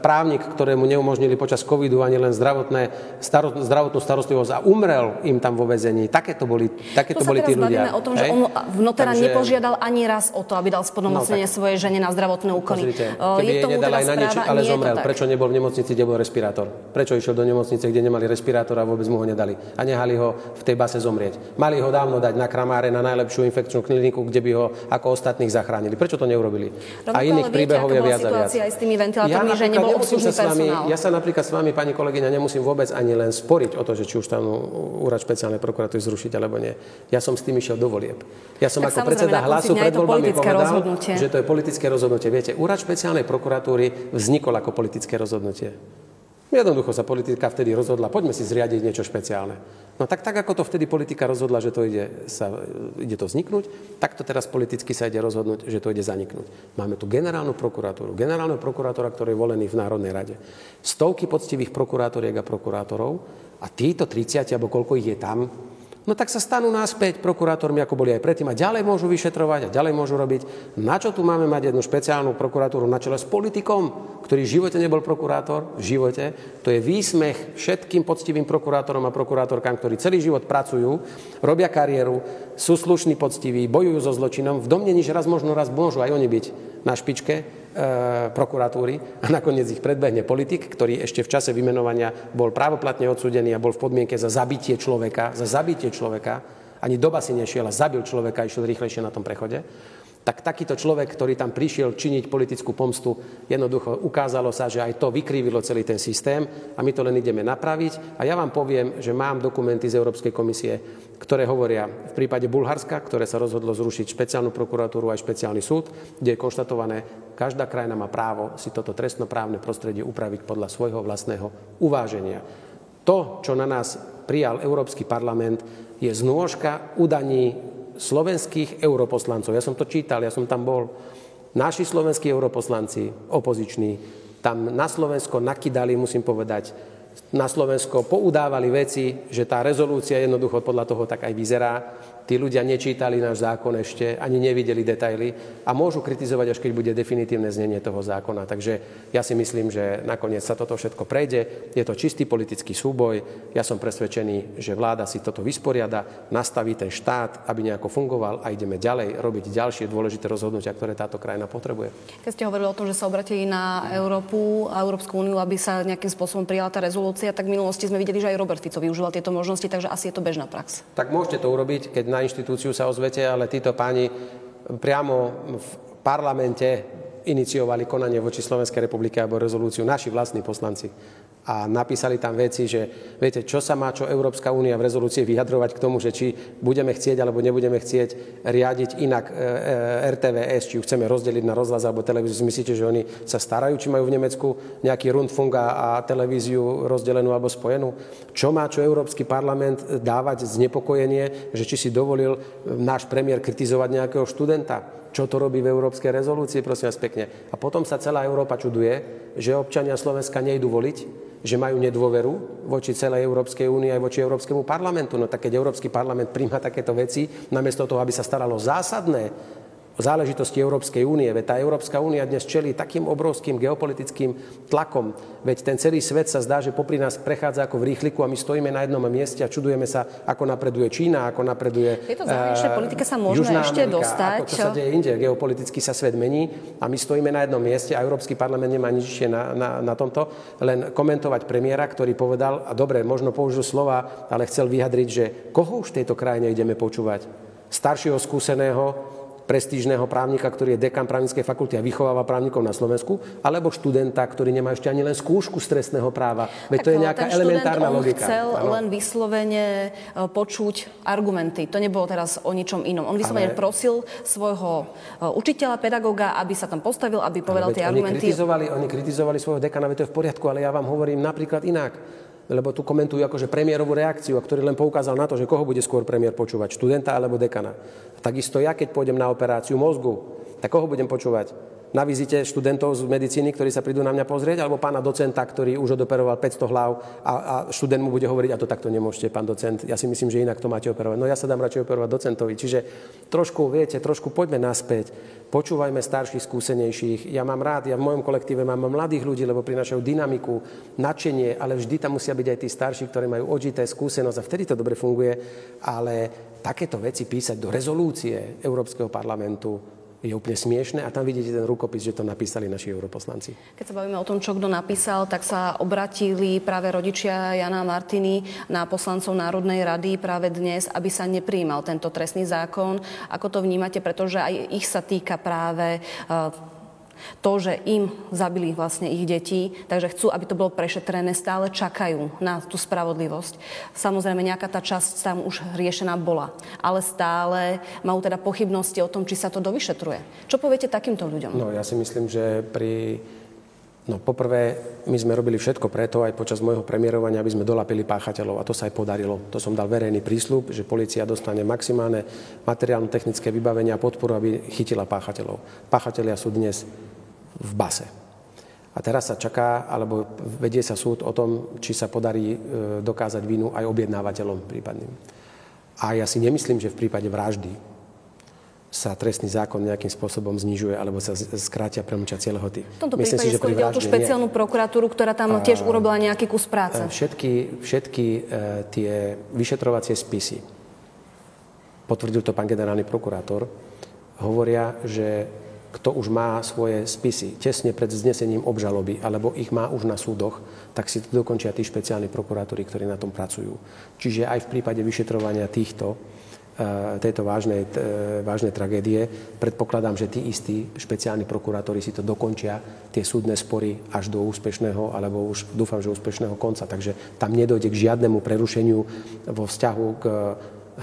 právnik, ktorému neumožnili počas covidu ani len zdravotné, staro, zdravotnú starostlivosť a umrel im tam vo vezení. Takéto boli, takéto boli tí ľudia.
o tom, hej? že on v notera Takže... nepožiadal ani raz o to, aby dal spodnomocnenie no, tak... svojej žene na zdravotné úkony.
Pozrite, keby je nedal aj na nič, ale zomrel. Prečo nebol v nemocnici, kde bol respirátor? Prečo išiel do nemocnice, kde nemali respirátor a vôbec mu ho nedali? A nehali ho v tej base zomrieť. Mali ho dávno dať na kramáre, na najlepšiu infekčnú kliniku, kde by ho ako ostatných zachránili. Prečo to neurobili?
Rovnako, a iných príbehov je viac a viac. Aj s tými ventilátormi, ja že nebol obslužný
vami, Ja sa napríklad s vami, pani kolegyňa, nemusím vôbec ani len sporiť o to, že či už tam úrad špeciálnej prokuratúry zrušiť alebo nie. Ja som s tým išiel do volieb. Ja som tak ako predseda hlasu pred voľbami povedal, rozhodnutie. že to je politické rozhodnutie. Viete, úrad špeciálnej prokuratúry vznikol ako politické rozhodnutie. Jednoducho sa politika vtedy rozhodla, poďme si zriadiť niečo špeciálne. No tak, tak ako to vtedy politika rozhodla, že to ide, sa, ide to vzniknúť, tak to teraz politicky sa ide rozhodnúť, že to ide zaniknúť. Máme tu generálnu prokuratúru, generálneho prokurátora, ktorý je volený v Národnej rade. Stovky poctivých prokurátoriek a prokurátorov a títo 30, alebo koľko ich je tam, no tak sa stanú náspäť prokurátormi, ako boli aj predtým a ďalej môžu vyšetrovať a ďalej môžu robiť. Na čo tu máme mať jednu špeciálnu prokuratúru na čele s politikom, ktorý v živote nebol prokurátor? V živote. To je výsmech všetkým poctivým prokurátorom a prokurátorkám, ktorí celý život pracujú, robia kariéru, sú slušní, poctiví, bojujú so zločinom, v domnení, že raz možno raz môžu aj oni byť na špičke, prokuratúry a nakoniec ich predbehne politik, ktorý ešte v čase vymenovania bol právoplatne odsúdený a bol v podmienke za zabitie človeka, za zabitie človeka, ani doba si nešiel a zabil človeka a išiel rýchlejšie na tom prechode, tak takýto človek, ktorý tam prišiel činiť politickú pomstu, jednoducho ukázalo sa, že aj to vykrivilo celý ten systém a my to len ideme napraviť. A ja vám poviem, že mám dokumenty z Európskej komisie, ktoré hovoria v prípade Bulharska, ktoré sa rozhodlo zrušiť špeciálnu prokuratúru aj špeciálny súd, kde je konštatované, každá krajina má právo si toto trestnoprávne prostredie upraviť podľa svojho vlastného uváženia. To, čo na nás prijal Európsky parlament, je znôžka udaní slovenských europoslancov. Ja som to čítal, ja som tam bol. Naši slovenskí europoslanci, opoziční, tam na Slovensko nakydali, musím povedať, na Slovensko poudávali veci, že tá rezolúcia jednoducho podľa toho tak aj vyzerá Tí ľudia nečítali náš zákon ešte, ani nevideli detaily a môžu kritizovať, až keď bude definitívne znenie toho zákona. Takže ja si myslím, že nakoniec sa toto všetko prejde. Je to čistý politický súboj. Ja som presvedčený, že vláda si toto vysporiada, nastaví ten štát, aby nejako fungoval a ideme ďalej robiť ďalšie dôležité rozhodnutia, ktoré táto krajina potrebuje.
Keď ste hovorili o tom, že sa obratili na Európu a Európsku úniu, aby sa nejakým spôsobom prijala tá rezolúcia, tak v minulosti sme videli, že aj Robert Fico využíval tieto možnosti, takže asi je to bežná prax.
Tak môžete to urobiť, keď na inštitúciu sa ozvete, ale títo páni priamo v parlamente iniciovali konanie voči Slovenskej republike alebo rezolúciu. Naši vlastní poslanci a napísali tam veci, že viete, čo sa má čo Európska únia v rezolúcii vyjadrovať k tomu, že či budeme chcieť alebo nebudeme chcieť riadiť inak e, e, RTVS, či ju chceme rozdeliť na rozhlas alebo televíziu. Myslíte, že oni sa starajú, či majú v Nemecku nejaký Rundfunk a, televíziu rozdelenú alebo spojenú? Čo má čo Európsky parlament dávať znepokojenie, že či si dovolil náš premiér kritizovať nejakého študenta? Čo to robí v európskej rezolúcii, prosím vás pekne. A potom sa celá Európa čuduje, že občania Slovenska nejdu voliť, že majú nedôveru voči celej Európskej únie aj voči Európskemu parlamentu. No tak keď Európsky parlament príjma takéto veci, namiesto toho, aby sa staralo zásadné záležitosti Európskej únie. Veď tá Európska únia dnes čelí takým obrovským geopolitickým tlakom. Veď ten celý svet sa zdá, že popri nás prechádza ako v rýchliku a my stojíme na jednom mieste a čudujeme sa, ako napreduje Čína, ako napreduje
Tieto zahraničné uh, politika sa môžeme ešte Amerika, dostať.
Ako, čo sa deje inde. Geopoliticky sa svet mení a my stojíme na jednom mieste a Európsky parlament nemá nič na, na, na tomto. Len komentovať premiéra, ktorý povedal, a dobre, možno použil slova, ale chcel vyjadriť, že koho už v tejto krajine ideme počúvať? Staršieho, skúseného, prestížneho právnika, ktorý je dekan právnickej fakulty a vychováva právnikov na Slovensku, alebo študenta, ktorý nemá ešte ani len skúšku z trestného práva. Veď to je nejaká ten elementárna
on
logika.
chcel ano. len vyslovene e, počuť argumenty. To nebolo teraz o ničom inom. On vyslovene Ale... prosil svojho e, učiteľa, pedagóga, aby sa tam postavil, aby povedal tie argumenty.
Kritizovali, oni kritizovali svojho dekana, veď to je v poriadku, ale ja vám hovorím napríklad inak lebo tu komentujú akože premiérovú reakciu, a ktorý len poukázal na to, že koho bude skôr premiér počúvať, študenta alebo dekana. Takisto ja, keď pôjdem na operáciu mozgu, tak koho budem počúvať? Na vizite študentov z medicíny, ktorí sa prídu na mňa pozrieť, alebo pána docenta, ktorý už odoperoval 500 hlav a, a študent mu bude hovoriť, a to takto nemôžete, pán docent, ja si myslím, že inak to máte operovať. No ja sa dám radšej operovať docentovi. Čiže trošku, viete, trošku poďme naspäť, počúvajme starších, skúsenejších. Ja mám rád, ja v mojom kolektíve mám mladých ľudí, lebo prinášajú dynamiku, nadšenie, ale vždy tam musia byť aj tí starší, ktorí majú odžité skúsenosť a vtedy to dobre funguje. Ale takéto veci písať do rezolúcie Európskeho parlamentu, je úplne smiešne a tam vidíte ten rukopis, že to napísali naši europoslanci.
Keď sa bavíme o tom, čo kto napísal, tak sa obratili práve rodičia Jana Martiny na poslancov Národnej rady práve dnes, aby sa nepríjmal tento trestný zákon. Ako to vnímate, pretože aj ich sa týka práve uh, to, že im zabili vlastne ich deti, takže chcú, aby to bolo prešetrené, stále čakajú na tú spravodlivosť. Samozrejme, nejaká tá časť tam už riešená bola, ale stále majú teda pochybnosti o tom, či sa to dovyšetruje. Čo poviete takýmto ľuďom?
No, ja si myslím, že pri No poprvé, my sme robili všetko preto, aj počas môjho premiérovania, aby sme dolapili páchateľov a to sa aj podarilo. To som dal verejný prísľub, že policia dostane maximálne materiálno-technické vybavenie a podporu, aby chytila páchateľov. Páchatelia sú dnes v base. A teraz sa čaká, alebo vedie sa súd o tom, či sa podarí e, dokázať vinu aj objednávateľom prípadným. A ja si nemyslím, že v prípade vraždy sa trestný zákon nejakým spôsobom znižuje alebo sa skrátia premlčacie lehoty.
V tomto Myslím prípade si, že pri o tú špeciálnu nie. prokuratúru, ktorá tam a, tiež urobila nejaký kus práce.
Všetky, všetky e, tie vyšetrovacie spisy, potvrdil to pán generálny prokurátor, hovoria, že kto už má svoje spisy tesne pred znesením obžaloby, alebo ich má už na súdoch, tak si to dokončia tí špeciálni prokurátori, ktorí na tom pracujú. Čiže aj v prípade vyšetrovania týchto tejto vážnej, vážnej tragédie. Predpokladám, že tí istí špeciálni prokurátori si to dokončia, tie súdne spory až do úspešného, alebo už dúfam, že úspešného konca. Takže tam nedojde k žiadnemu prerušeniu vo vzťahu k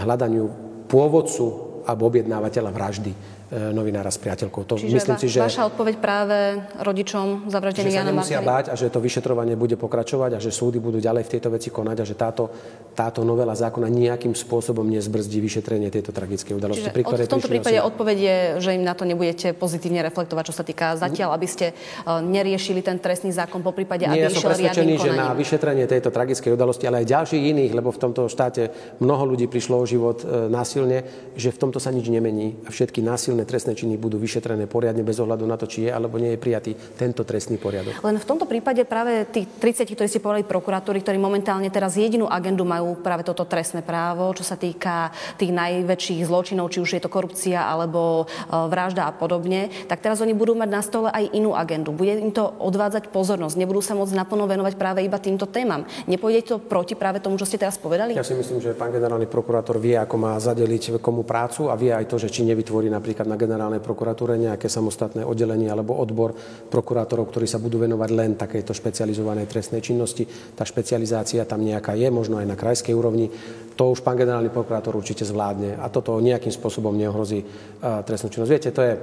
hľadaniu pôvodcu alebo objednávateľa vraždy E, novinára s priateľkou.
To Čiže myslím va- si, že, vaša odpoveď práve rodičom zavraždených Jana
Že sa nemusia báť a že to vyšetrovanie bude pokračovať a že súdy budú ďalej v tejto veci konať a že táto, táto novela zákona nejakým spôsobom nezbrzdí vyšetrenie tejto tragickej udalosti.
Čiže pri od, v tomto prípade asi... odpoveď je, že im na to nebudete pozitívne reflektovať, čo sa týka zatiaľ, aby ste uh, neriešili ten trestný zákon, po prípade, aby Nie,
ja som presvedčený, že na vyšetrenie tejto tragickej udalosti, ale aj ďalších iných, lebo v tomto štáte mnoho ľudí prišlo o život uh, násilne, že v tomto sa nič nemení a všetky násilné násilné trestné činy budú vyšetrené poriadne bez ohľadu na to, či je alebo nie je prijatý tento trestný poriadok.
Len v tomto prípade práve tých 30, ktorí ste povedali prokurátori, ktorí momentálne teraz jedinú agendu majú práve toto trestné právo, čo sa týka tých najväčších zločinov, či už je to korupcia alebo e, vražda a podobne, tak teraz oni budú mať na stole aj inú agendu. Bude im to odvádzať pozornosť, nebudú sa môcť naplno venovať práve iba týmto témam. Nepôjde to proti práve tomu, čo ste teraz povedali?
Ja si myslím, že pán generálny prokurátor vie, ako má zadeliť komu prácu a vie aj to, že či nevytvorí napríklad na generálnej prokuratúre nejaké samostatné oddelenie alebo odbor prokurátorov, ktorí sa budú venovať len takejto špecializovanej trestnej činnosti. Tá špecializácia tam nejaká je, možno aj na krajskej úrovni. To už pán generálny prokurátor určite zvládne a toto nejakým spôsobom neohrozí trestnú činnosť. Viete, to je,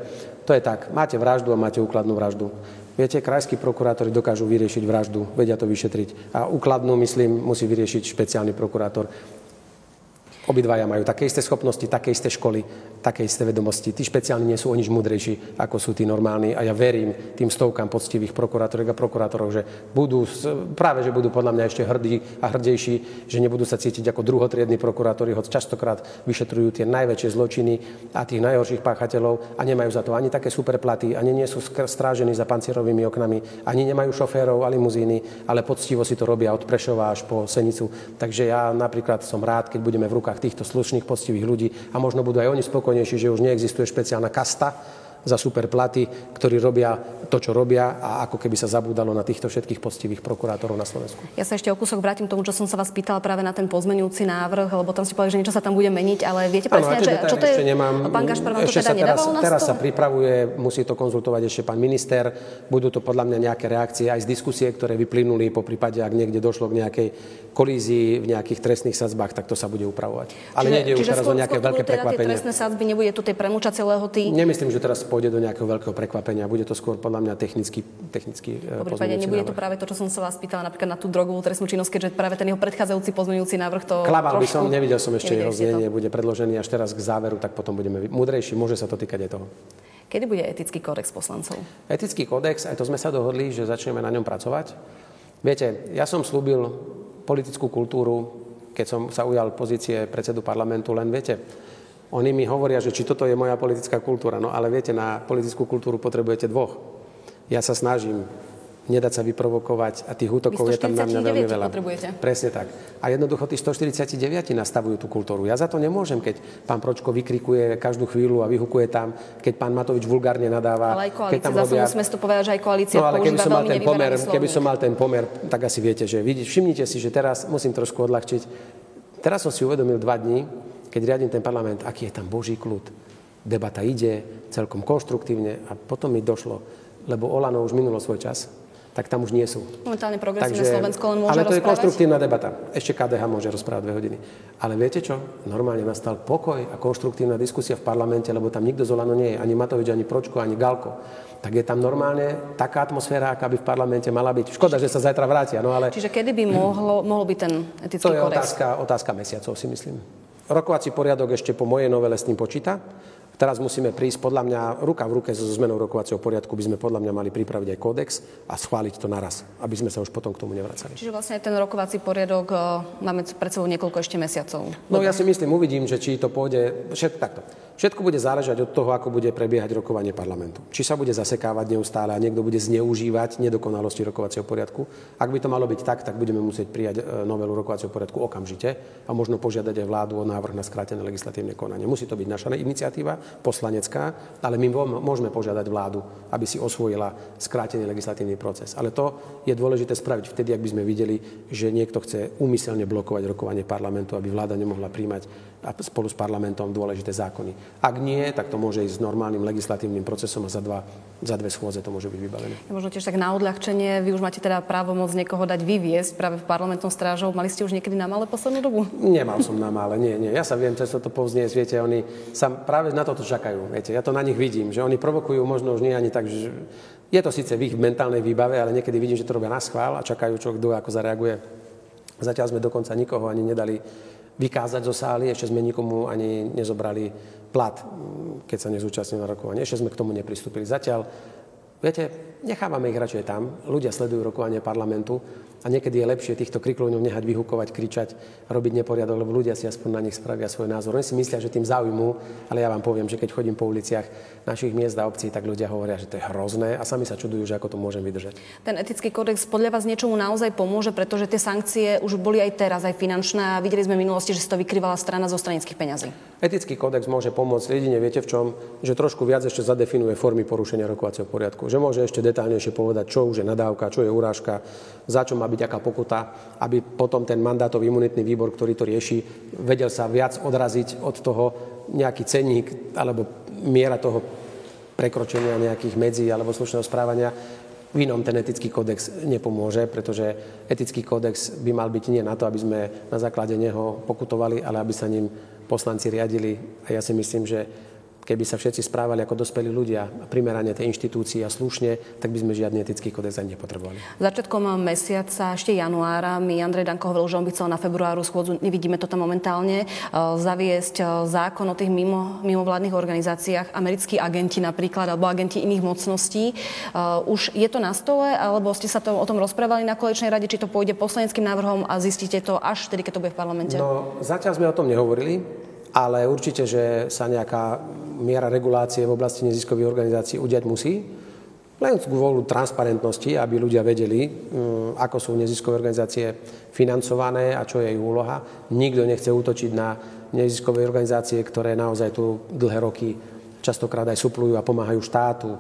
to je tak. Máte vraždu a máte úkladnú vraždu. Viete, krajskí prokurátori dokážu vyriešiť vraždu, vedia to vyšetriť. A úkladnú, myslím, musí vyriešiť špeciálny prokurátor. Obidvaja majú také isté schopnosti, také isté školy, také isté vedomosti. Tí špeciálni nie sú o nič múdrejší, ako sú tí normálni. A ja verím tým stovkám poctivých prokurátorov a prokurátorov, že budú, práve že budú podľa mňa ešte hrdí a hrdejší, že nebudú sa cítiť ako druhotriední prokurátori, hoď častokrát vyšetrujú tie najväčšie zločiny a tých najhorších páchateľov a nemajú za to ani také superplaty, ani nie sú strážení za pancierovými oknami, ani nemajú šoférov a limuzíny, ale poctivo si to robia od Prešova až po Senicu. Takže ja napríklad som rád, keď budeme v rukách týchto slušných, poctivých ľudí a možno budú aj oni spokojnejší, že už neexistuje špeciálna kasta, za super platy, ktorí robia to, čo robia a ako keby sa zabúdalo na týchto všetkých poctivých prokurátorov na Slovensku.
Ja sa ešte o kúsok vrátim k tomu, čo som sa vás pýtala práve na ten pozmenujúci návrh, lebo tam si povedali, že niečo sa tam bude meniť, ale viete presne, že čo to je?
Nemám,
pán Gašpar vám
ešte
to teda
sa teraz, teraz sa pripravuje, musí to konzultovať ešte pán minister, budú to podľa mňa nejaké reakcie aj z diskusie, ktoré vyplynuli po prípade, ak niekde došlo k nejakej kolízii v nejakých trestných sadzbách, tak to sa bude upravovať. Ale čiže, nejde už teraz o nejaké veľké teda prekvapenie.
trestné sadzby nebude tu tej premúčacie lehoty?
Nemyslím, že teraz pôjde do nejakého veľkého prekvapenia. Bude to skôr podľa mňa technický, technický
e, Po prípade nebude návrh. to práve to, čo som sa vás pýtala napríklad na tú drogovú trestnú činnosť, keďže práve ten jeho predchádzajúci pozmeňujúci návrh to
Klamal by som, nevidel som ešte jeho znenie, bude predložený až teraz k záveru, tak potom budeme múdrejší, môže sa to týkať aj toho.
Kedy bude etický kódex poslancov?
Etický kódex, aj to sme sa dohodli, že začneme na ňom pracovať. Viete, ja som slúbil politickú kultúru, keď som sa ujal pozície predsedu parlamentu, len viete, oni mi hovoria, že či toto je moja politická kultúra. No ale viete, na politickú kultúru potrebujete dvoch. Ja sa snažím nedať sa vyprovokovať a tých útokov je tam na mňa veľmi veľa. Presne tak. A jednoducho tí 149 nastavujú tú kultúru. Ja za to nemôžem, keď pán Pročko vykrikuje každú chvíľu a vyhukuje tam, keď pán Matovič vulgárne nadáva.
Ale aj koalícia, keď tam robia... musíme to povedať, že aj koalícia
no, ale keby som mal ten pomer, keby som mal ten pomer, tak asi viete, že vidíte, všimnite si, že teraz musím trošku odľahčiť. Teraz som si uvedomil dva dní, keď riadím ten parlament, aký je tam Boží kľud. Debata ide celkom konštruktívne a potom mi došlo, lebo Olano už minulo svoj čas, tak tam už nie sú.
Momentálne progresívne Takže, Slovensko len môže
Ale to
rozprávať?
je konštruktívna debata. Ešte KDH môže rozprávať dve hodiny. Ale viete čo? Normálne nastal pokoj a konštruktívna diskusia v parlamente, lebo tam nikto z Olano nie je. Ani Matovič, ani Pročko, ani Galko. Tak je tam normálne taká atmosféra, aká by v parlamente mala byť. Škoda, že sa zajtra vrátia. No ale...
Čiže kedy by mohlo, mohol byť ten etický
To je otázka, otázka mesiacov, si myslím. Rokovací poriadok ešte po mojej novele s tým počíta. Teraz musíme prísť, podľa mňa, ruka v ruke so zmenou rokovacieho poriadku by sme podľa mňa mali pripraviť aj kódex a schváliť to naraz, aby sme sa už potom k tomu nevracali.
Čiže vlastne ten rokovací poriadok e, máme pred sebou niekoľko ešte mesiacov.
No ja si myslím, uvidím, že či to pôjde, všetko takto. Všetko bude záležať od toho, ako bude prebiehať rokovanie parlamentu. Či sa bude zasekávať neustále a niekto bude zneužívať nedokonalosti rokovacieho poriadku. Ak by to malo byť tak, tak budeme musieť prijať e, novelu rokovacieho poriadku okamžite a možno požiadať aj vládu o návrh na skrátené legislatívne konanie. Musí to byť naša iniciatíva, poslanecká, ale my môžeme požiadať vládu, aby si osvojila skrátený legislatívny proces. Ale to je dôležité spraviť vtedy, ak by sme videli, že niekto chce úmyselne blokovať rokovanie parlamentu, aby vláda nemohla príjmať a spolu s parlamentom dôležité zákony. Ak nie, tak to môže ísť s normálnym legislatívnym procesom a za, dva, za dve schôdze to môže byť vybavené.
Možno tiež tak na odľahčenie, vy už máte teda právo moc niekoho dať vyviesť práve v parlamentnom strážou. Mali ste už niekedy na malé poslednú dobu?
Nemal som na malé, nie, nie. Ja sa viem, cez to povzniesť, viete, oni sa práve na toto čakajú, viete. Ja to na nich vidím, že oni provokujú možno už nie ani tak, že je to síce v ich mentálnej výbave, ale niekedy vidím, že to robia na schvál a čakajú, čo kto ako zareaguje. Zatiaľ sme dokonca nikoho ani nedali vykázať zo sály, ešte sme nikomu ani nezobrali plat, keď sa nezúčastnil na rokovanie. Ešte sme k tomu nepristúpili. Zatiaľ, viete, nechávame ich radšej tam. Ľudia sledujú rokovanie parlamentu a niekedy je lepšie týchto kriklovňov nehať vyhukovať, kričať, robiť neporiadok, lebo ľudia si aspoň na nich spravia svoj názor. Oni si myslia, že tým zaujímu, ale ja vám poviem, že keď chodím po uliciach našich miest a obcí, tak ľudia hovoria, že to je hrozné a sami sa čudujú, že ako to môžem vydržať.
Ten etický kódex podľa vás niečomu naozaj pomôže, pretože tie sankcie už boli aj teraz, aj finančné a videli sme v minulosti, že si to vykrývala strana zo stranických peňazí.
Etický kódex môže pomôcť jedine, viete v čom, že trošku viac ešte zadefinuje formy porušenia rokovacieho poriadku. Že môže ešte detálnejšie povedať, čo už je nadávka, čo je urážka, za čo má byť aká pokuta, aby potom ten mandátový imunitný výbor, ktorý to rieši, vedel sa viac odraziť od toho nejaký cenník alebo miera toho prekročenia nejakých medzí alebo slušného správania. V inom ten etický kódex nepomôže, pretože etický kódex by mal byť nie na to, aby sme na základe neho pokutovali, ale aby sa ním poslanci riadili. A ja si myslím, že keby sa všetci správali ako dospelí ľudia a primerane tej inštitúcii a slušne, tak by sme žiadny etický kodex ani nepotrebovali.
Začiatkom mesiaca, ešte januára, mi Andrej Danko hovoril, že on by chcel na februáru schôdzu, nevidíme to tam momentálne, e, zaviesť e, zákon o tých mimo, mimovládnych organizáciách, americkí agenti napríklad, alebo agenti iných mocností. E, už je to na stole, alebo ste sa to, o tom rozprávali na koaličnej rade, či to pôjde poslaneckým návrhom a zistíte to až vtedy, keď to bude v parlamente?
No, zatiaľ sme o tom nehovorili, ale určite, že sa nejaká miera regulácie v oblasti neziskových organizácií udiať musí. Len kvôli transparentnosti, aby ľudia vedeli, mm, ako sú neziskové organizácie financované a čo je ich úloha. Nikto nechce útočiť na neziskové organizácie, ktoré naozaj tu dlhé roky častokrát aj suplujú a pomáhajú štátu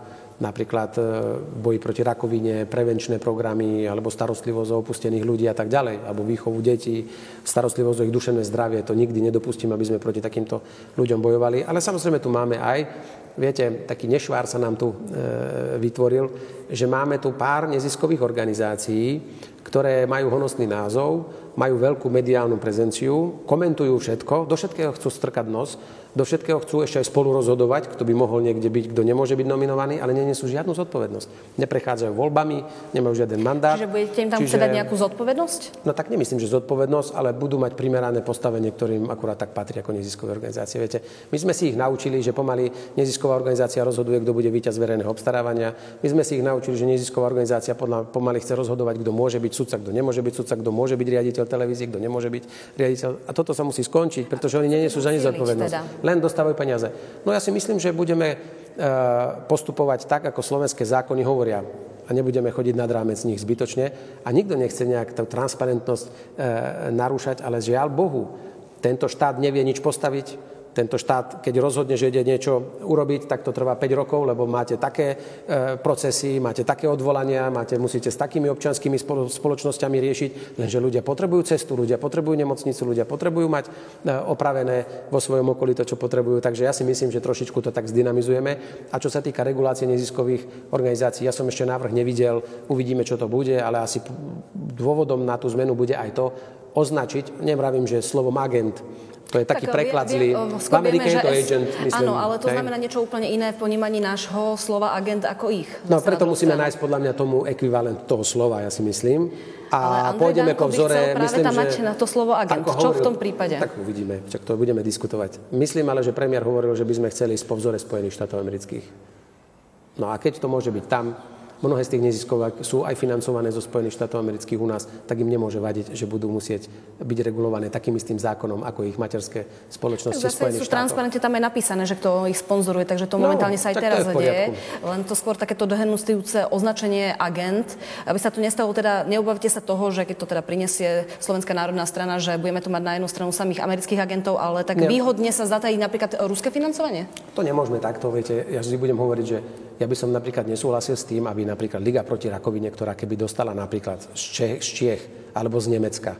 napríklad e, boji proti rakovine, prevenčné programy alebo starostlivosť o opustených ľudí a tak ďalej, alebo výchovu detí, starostlivosť o ich duševné zdravie. To nikdy nedopustím, aby sme proti takýmto ľuďom bojovali. Ale samozrejme tu máme aj, viete, taký nešvár sa nám tu e, vytvoril, že máme tu pár neziskových organizácií, ktoré majú honosný názov, majú veľkú mediálnu prezenciu, komentujú všetko, do všetkého chcú strkať nos, do všetkého chcú ešte aj spolu rozhodovať, kto by mohol niekde byť, kto nemôže byť nominovaný, ale nenesú žiadnu zodpovednosť. Neprechádzajú voľbami, nemajú žiaden mandát.
Čiže budete im tam Čiže... dať nejakú zodpovednosť?
No tak nemyslím, že zodpovednosť, ale budú mať primerané postavenie, ktorým akurát tak patrí ako neziskové organizácie. Viete, my sme si ich naučili, že pomaly nezisková organizácia rozhoduje, kto bude víťaz verejného obstarávania. My sme si ich naučili, že nezisková organizácia pomaly chce rozhodovať, kto môže byť sudca, kto nemôže byť sudca, kto môže byť riaditeľ televízie, kto nemôže byť riaditeľ. A toto sa musí skončiť, pretože oni nenesú za zodpovednosť. Teda len dostávajú peniaze. No ja si myslím, že budeme e, postupovať tak, ako slovenské zákony hovoria. A nebudeme chodiť nad rámec nich zbytočne. A nikto nechce nejak tú transparentnosť e, narúšať, ale žiaľ Bohu, tento štát nevie nič postaviť, tento štát, keď rozhodne, že ide niečo urobiť, tak to trvá 5 rokov, lebo máte také e, procesy, máte také odvolania, máte, musíte s takými občanskými spoločnosťami riešiť, lenže ľudia potrebujú cestu, ľudia potrebujú nemocnicu, ľudia potrebujú mať e, opravené vo svojom okolí to, čo potrebujú. Takže ja si myslím, že trošičku to tak zdynamizujeme. A čo sa týka regulácie neziskových organizácií, ja som ešte návrh nevidel, uvidíme, čo to bude, ale asi dôvodom na tú zmenu bude aj to, označiť, nevravím, že slovom agent to je taký tak, preklad zlý. V Amerike je to agent,
myslím. Áno, ale to hej. znamená niečo úplne iné v ponímaní nášho slova agent ako ich.
No preto musíme nájsť podľa mňa tomu ekvivalent toho slova, ja si myslím. A pôjdeme po vzore...
myslím, tam že, na to slovo agent. Čo hovoril, v tom prípade?
Tak uvidíme, čak to budeme diskutovať. Myslím ale, že premiér hovoril, že by sme chceli ísť po vzore Spojených štátov amerických. No a keď to môže byť tam, mnohé z tých neziskov sú aj financované zo Spojených štátov amerických u nás, tak im nemôže vadiť, že budú musieť byť regulované takým istým zákonom, ako ich materské spoločnosti tak Spojených
sú transparentne tam je napísané, že kto ich sponzoruje, takže to no, momentálne sa aj teraz deje. Len to skôr takéto dohenustujúce označenie agent, aby sa tu nestalo, teda neobavte sa toho, že keď to teda prinesie Slovenská národná strana, že budeme tu mať na jednu stranu samých amerických agentov, ale tak Nie. výhodne sa zatají napríklad ruské financovanie?
To nemôžeme takto, viete. Ja vždy budem hovoriť, že ja by som napríklad nesúhlasil s tým, aby napríklad Liga proti rakovine, ktorá keby dostala napríklad z Čech, z Čiech alebo z Nemecka,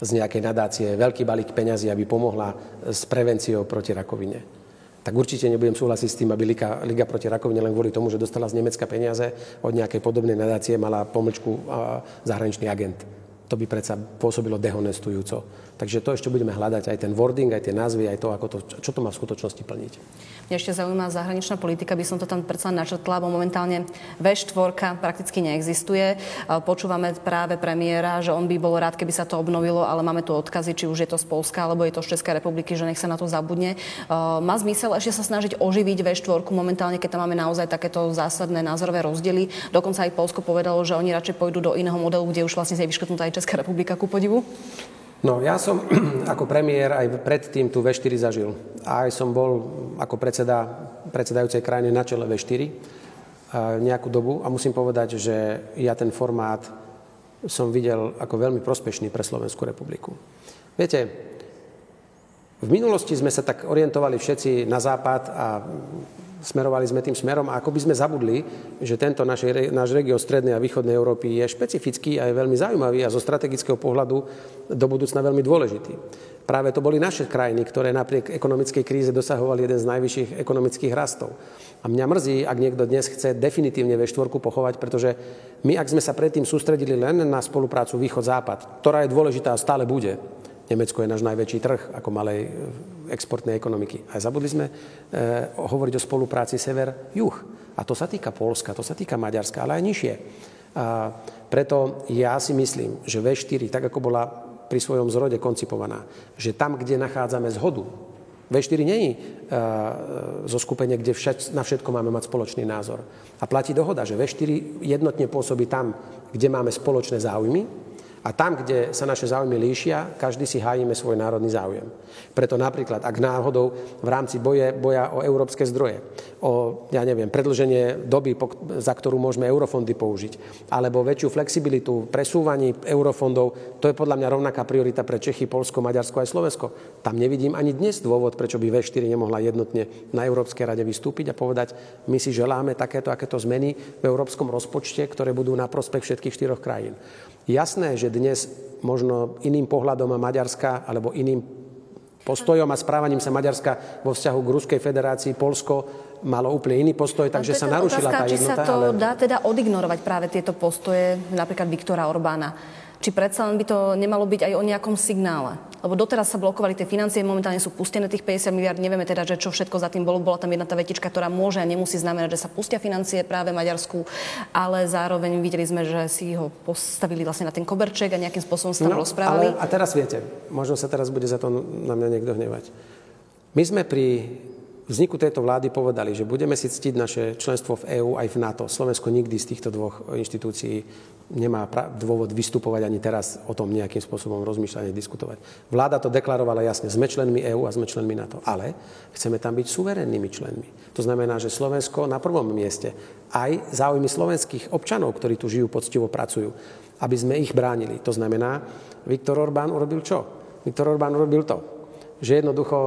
z nejakej nadácie veľký balík peňazí, aby pomohla s prevenciou proti rakovine. Tak určite nebudem súhlasiť s tým, aby Liga, Liga proti rakovine len kvôli tomu, že dostala z Nemecka peniaze od nejakej podobnej nadácie, mala pomlčku zahraničný agent. To by predsa pôsobilo dehonestujúco. Takže to ešte budeme hľadať, aj ten wording, aj tie názvy, aj to, ako to, čo to má v skutočnosti plniť.
Mňa ešte zaujíma zahraničná politika, by som to tam predsa načrtla, lebo momentálne V4 prakticky neexistuje. Počúvame práve premiéra, že on by bol rád, keby sa to obnovilo, ale máme tu odkazy, či už je to z Polska, alebo je to z Českej republiky, že nech sa na to zabudne. Má zmysel ešte sa snažiť oživiť V4 momentálne, keď tam máme naozaj takéto zásadné názorové rozdiely. Dokonca aj Polsko povedalo, že oni radšej pôjdu do iného modelu, kde už vlastne je vyškrtnutá aj Česká republika ku podivu.
No ja som ako premiér aj predtým tu V4 zažil. A aj som bol ako predseda predsedajúcej krajiny na čele V4 nejakú dobu a musím povedať, že ja ten formát som videl ako veľmi prospešný pre Slovenskú republiku. Viete, v minulosti sme sa tak orientovali všetci na západ a smerovali sme tým smerom a ako by sme zabudli, že tento naš, náš región strednej a východnej Európy je špecifický a je veľmi zaujímavý a zo strategického pohľadu do budúcna veľmi dôležitý. Práve to boli naše krajiny, ktoré napriek ekonomickej kríze dosahovali jeden z najvyšších ekonomických rastov. A mňa mrzí, ak niekto dnes chce definitívne V4 pochovať, pretože my, ak sme sa predtým sústredili len na spoluprácu Východ-Západ, ktorá je dôležitá a stále bude, Nemecko je náš najväčší trh ako malej e, exportnej ekonomiky. A zabudli sme e, hovoriť o spolupráci sever-juh. A to sa týka Polska, to sa týka Maďarska, ale aj nižšie. A preto ja si myslím, že V4, tak ako bola pri svojom zrode koncipovaná, že tam, kde nachádzame zhodu, V4 není uh, zo skupenia, kde všet, na všetko máme mať spoločný názor. A platí dohoda, že V4 jednotne pôsobí tam, kde máme spoločné záujmy, a tam, kde sa naše záujmy líšia, každý si hájime svoj národný záujem. Preto napríklad, ak náhodou v rámci boje, boja o európske zdroje, o, ja neviem, predlženie doby, za ktorú môžeme eurofondy použiť, alebo väčšiu flexibilitu presúvaní eurofondov, to je podľa mňa rovnaká priorita pre Čechy, Polsko, Maďarsko aj Slovensko. Tam nevidím ani dnes dôvod, prečo by V4 nemohla jednotne na Európskej rade vystúpiť a povedať, my si želáme takéto, akéto zmeny v európskom rozpočte, ktoré budú na prospech všetkých štyroch krajín. Jasné, že dnes možno iným pohľadom a Maďarska alebo iným postojom a správaním sa Maďarska vo vzťahu k Ruskej federácii Polsko malo úplne iný postoj, takže sa narušila
otázka,
tá jednota.
Či sa to ale... dá teda odignorovať práve tieto postoje napríklad Viktora Orbána? Či predsa len by to nemalo byť aj o nejakom signále? Lebo doteraz sa blokovali tie financie, momentálne sú pustené tých 50 miliard, nevieme teda, že čo všetko za tým bolo. Bola tam jedna tá vetička, ktorá môže a nemusí znamenať, že sa pustia financie práve Maďarsku, ale zároveň videli sme, že si ho postavili vlastne na ten koberček a nejakým spôsobom sa tam no, rozprávali.
Ale, a teraz viete, možno sa teraz bude za to na mňa niekto hnevať. My sme pri vzniku tejto vlády povedali, že budeme si ctiť naše členstvo v EÚ aj v NATO. Slovensko nikdy z týchto dvoch inštitúcií nemá dôvod vystupovať ani teraz o tom nejakým spôsobom rozmýšľať a diskutovať. Vláda to deklarovala jasne, sme členmi EÚ a sme členmi NATO, ale chceme tam byť suverénnymi členmi. To znamená, že Slovensko na prvom mieste aj záujmy slovenských občanov, ktorí tu žijú, poctivo pracujú, aby sme ich bránili. To znamená, Viktor Orbán urobil čo? Viktor Orbán urobil to, že jednoducho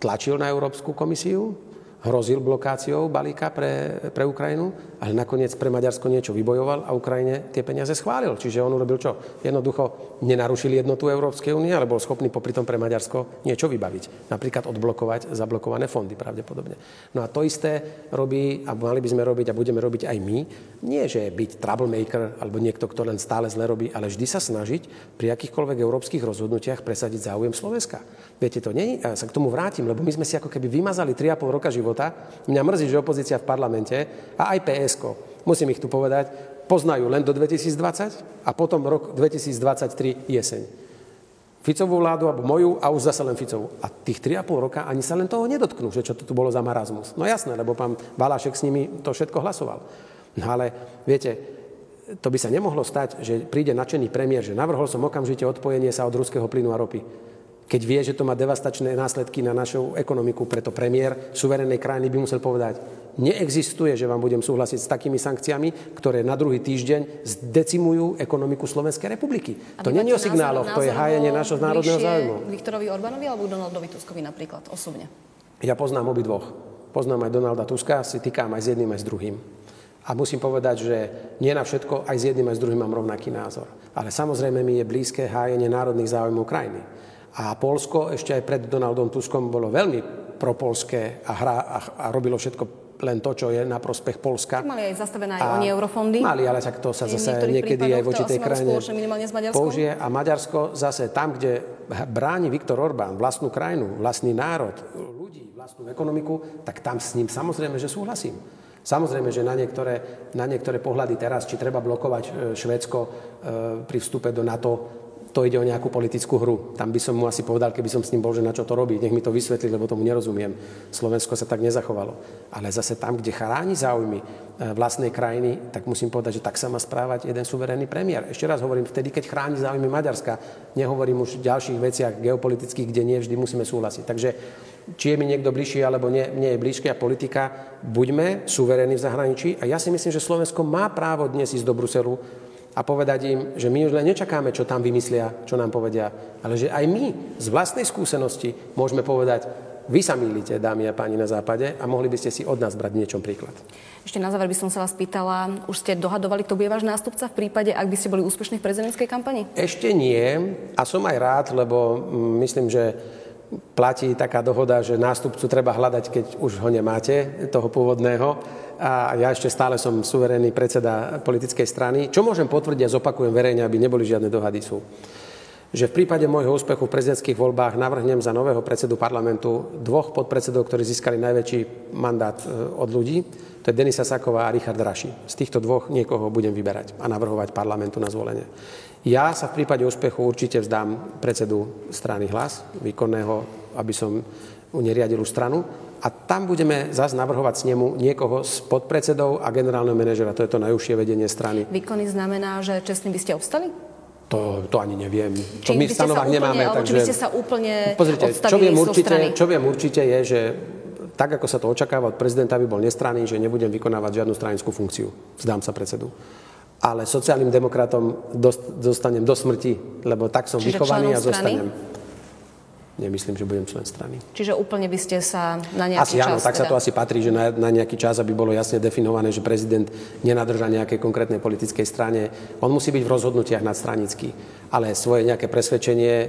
tlačil na Európsku komisiu, hrozil blokáciou balíka pre, pre Ukrajinu, ale nakoniec pre Maďarsko niečo vybojoval a Ukrajine tie peniaze schválil. Čiže on urobil čo? Jednoducho nenarušil jednotu Európskej únie, ale bol schopný popri tom pre Maďarsko niečo vybaviť. Napríklad odblokovať zablokované fondy pravdepodobne. No a to isté robí, a mali by sme robiť a budeme robiť aj my. Nie, že byť troublemaker alebo niekto, kto len stále zle robí, ale vždy sa snažiť pri akýchkoľvek európskych rozhodnutiach presadiť záujem Slovenska. Viete, to nie, ja sa k tomu vrátim, lebo my sme si ako keby vymazali 3,5 roka života. Mňa mrzí, že opozícia v parlamente a aj PSK, musím ich tu povedať, poznajú len do 2020 a potom rok 2023 jeseň. Ficovú vládu alebo moju a už zase len Ficovú. A tých 3,5 roka ani sa len toho nedotknú, že čo to tu bolo za marazmus. No jasné, lebo pán Balášek s nimi to všetko hlasoval. No ale viete, to by sa nemohlo stať, že príde nadšený premiér, že navrhol som okamžite odpojenie sa od ruského plynu a ropy keď vie, že to má devastačné následky na našu ekonomiku. Preto premiér suverénnej krajiny by musel povedať, neexistuje, že vám budem súhlasiť s takými sankciami, ktoré na druhý týždeň zdecimujú ekonomiku Slovenskej republiky. A to nie je o signáloch, to je hájenie našho národného záujmu.
Viktorovi Orbánovi alebo Donaldovi Tuskovi napríklad osobne?
Ja poznám obidvoch. Poznám aj Donalda Tuska, si týkam aj s jedným, aj s druhým. A musím povedať, že nie na všetko, aj s jedným, aj s druhým mám rovnaký názor. Ale samozrejme mi je blízke hájenie národných záujmov krajiny. A Polsko ešte aj pred Donaldom Tuskom bolo veľmi propolské a, hra, a, a robilo všetko len to, čo je na prospech Polska.
Mali aj zastavené aj oni eurofondy.
Mali, ale tak to sa zase niekedy aj voči tej krajine použije. A Maďarsko zase tam, kde bráni Viktor Orbán vlastnú krajinu, vlastný národ, ľudí, vlastnú ekonomiku, tak tam s ním samozrejme, že súhlasím. Samozrejme, že na niektoré, na niektoré pohľady teraz, či treba blokovať e, Švédsko e, pri vstupe do NATO, to ide o nejakú politickú hru. Tam by som mu asi povedal, keby som s ním bol, že na čo to robí. Nech mi to vysvetlí, lebo tomu nerozumiem. Slovensko sa tak nezachovalo. Ale zase tam, kde chráni záujmy e, vlastnej krajiny, tak musím povedať, že tak sa má správať jeden suverénny premiér. Ešte raz hovorím, vtedy, keď chráni záujmy Maďarska, nehovorím už v ďalších veciach geopolitických, kde nie vždy musíme súhlasiť. Takže či je mi niekto bližší alebo nie, nie je blízkia politika, buďme suverénni v zahraničí a ja si myslím, že Slovensko má právo dnes ísť do Bruselu a povedať im, že my už len nečakáme, čo tam vymyslia, čo nám povedia, ale že aj my z vlastnej skúsenosti môžeme povedať, vy sa mýlite, dámy a páni na západe, a mohli by ste si od nás brať niečom príklad.
Ešte na záver by som sa vás pýtala, už ste dohadovali, kto bude váš nástupca v prípade, ak by ste boli úspešní v prezidentskej kampani?
Ešte nie a som aj rád, lebo mm, myslím, že platí taká dohoda, že nástupcu treba hľadať, keď už ho nemáte, toho pôvodného a ja ešte stále som suverénny predseda politickej strany. Čo môžem potvrdiť a zopakujem verejne, aby neboli žiadne dohady sú, že v prípade môjho úspechu v prezidentských voľbách navrhnem za nového predsedu parlamentu dvoch podpredsedov, ktorí získali najväčší mandát e, od ľudí. To je Denisa Saková a Richard Raši. Z týchto dvoch niekoho budem vyberať a navrhovať parlamentu na zvolenie. Ja sa v prípade úspechu určite vzdám predsedu strany Hlas, výkonného, aby som neriadil stranu a tam budeme zase navrhovať s nemu niekoho z podpredsedov a generálneho manažera. To je to najúžšie vedenie strany.
Výkony znamená, že čestný by ste obstali?
To, to ani neviem. Či to my v stanovách nemáme.
Takže... Či by ste sa úplne
Pozrite, čo viem, určite, čo viem určite je, že tak, ako sa to očakáva od prezidenta, by bol nestranný, že nebudem vykonávať žiadnu stranickú funkciu. Zdám sa predsedu. Ale sociálnym demokratom dostanem do smrti, lebo tak som Čiže vychovaný a zostanem. Strany? nemyslím, že budem člen strany.
Čiže úplne by ste sa na nejaký
asi čas... Áno, tak teda... sa to asi patrí, že na, na nejaký čas, aby bolo jasne definované, že prezident nenadrža nejakej konkrétnej politickej strane. On musí byť v rozhodnutiach nadstranický. Ale svoje nejaké presvedčenie, e,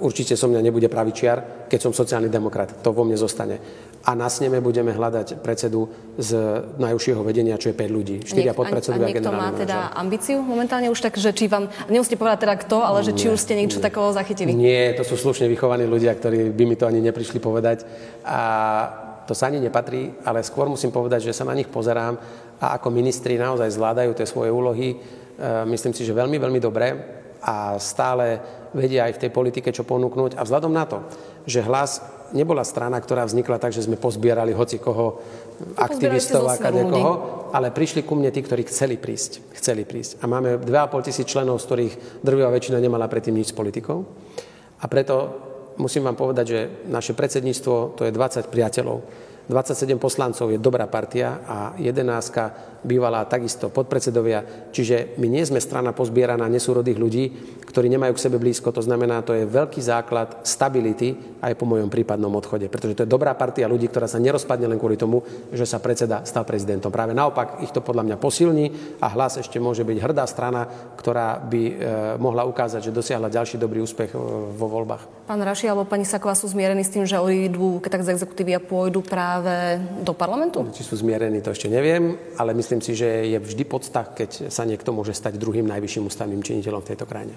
určite som mňa nebude pravičiar, keď som sociálny demokrat. To vo mne zostane a na sneme budeme hľadať predsedu z najúžšieho vedenia, čo je 5 ľudí. 4 podpredsedovia
a niekto má teda ambíciu momentálne už tak, že či vám, nemusíte povedať teda kto, ale že či nie, už ste niečo nie. takého zachytili?
Nie, to sú slušne vychovaní ľudia, ktorí by mi to ani neprišli povedať. A to sa ani nepatrí, ale skôr musím povedať, že sa na nich pozerám a ako ministri naozaj zvládajú tie svoje úlohy, e, myslím si, že veľmi, veľmi dobre a stále vedia aj v tej politike čo ponúknuť. A vzhľadom na to, že hlas nebola strana, ktorá vznikla tak, že sme pozbierali hoci koho, aktivistov a kadekoho, ale prišli ku mne tí, ktorí chceli prísť. Chceli prísť. A máme 2,5 tisíc členov, z ktorých drvivá väčšina nemala predtým nič s politikou. A preto musím vám povedať, že naše predsedníctvo to je 20 priateľov 27 poslancov je dobrá partia a 11 bývalá takisto podpredsedovia. Čiže my nie sme strana pozbieraná nesúrodých ľudí, ktorí nemajú k sebe blízko. To znamená, to je veľký základ stability aj po mojom prípadnom odchode. Pretože to je dobrá partia ľudí, ktorá sa nerozpadne len kvôli tomu, že sa predseda stal prezidentom. Práve naopak ich to podľa mňa posilní a hlas ešte môže byť hrdá strana, ktorá by e, mohla ukázať, že dosiahla ďalší dobrý úspech e, vo voľbách.
Pán Raši alebo pani Saková sú zmierení s tým, že odídu, tak z exekutívy a pôjdu práve do parlamentu?
Či sú zmierení, to ešte neviem, ale myslím si, že je vždy podstah, keď sa niekto môže stať druhým najvyšším ústavným činiteľom v tejto krajine.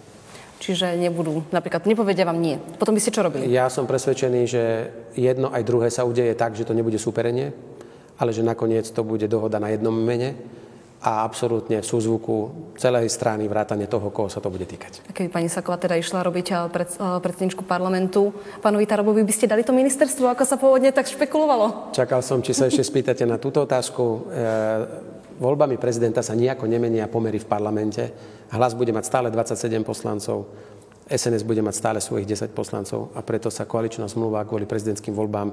Čiže nebudú, napríklad nepovedia vám nie. Potom by ste čo robili?
Ja som presvedčený, že jedno aj druhé sa udeje tak, že to nebude súperenie, ale že nakoniec to bude dohoda na jednom mene a absolútne v súzvuku celej strany vrátane toho, koho sa to bude týkať.
A keby pani Saková teda išla robiť eh, pred, eh, predsedničku parlamentu, pánovi Tarobovi by ste dali to ministerstvo, ako sa pôvodne tak špekulovalo?
Čakal som, či sa ešte spýtate na túto otázku. E, voľbami prezidenta sa nejako nemenia pomery v parlamente. Hlas bude mať stále 27 poslancov. SNS bude mať stále svojich 10 poslancov a preto sa koaličná zmluva kvôli prezidentským voľbám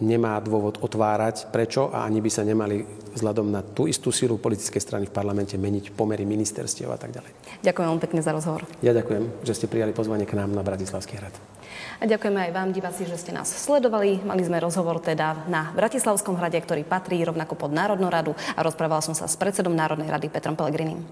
nemá dôvod otvárať, prečo a ani by sa nemali vzhľadom na tú istú sílu politickej strany v parlamente meniť pomery ministerstiev a tak ďalej.
Ďakujem veľmi pekne za rozhovor.
Ja ďakujem, že ste prijali pozvanie k nám na Bratislavský hrad.
A ďakujeme aj vám, diváci, že ste nás sledovali. Mali sme rozhovor teda na Bratislavskom hrade, ktorý patrí rovnako pod Národnú radu a rozprávala som sa s predsedom Národnej rady Petrom Pelegrinim.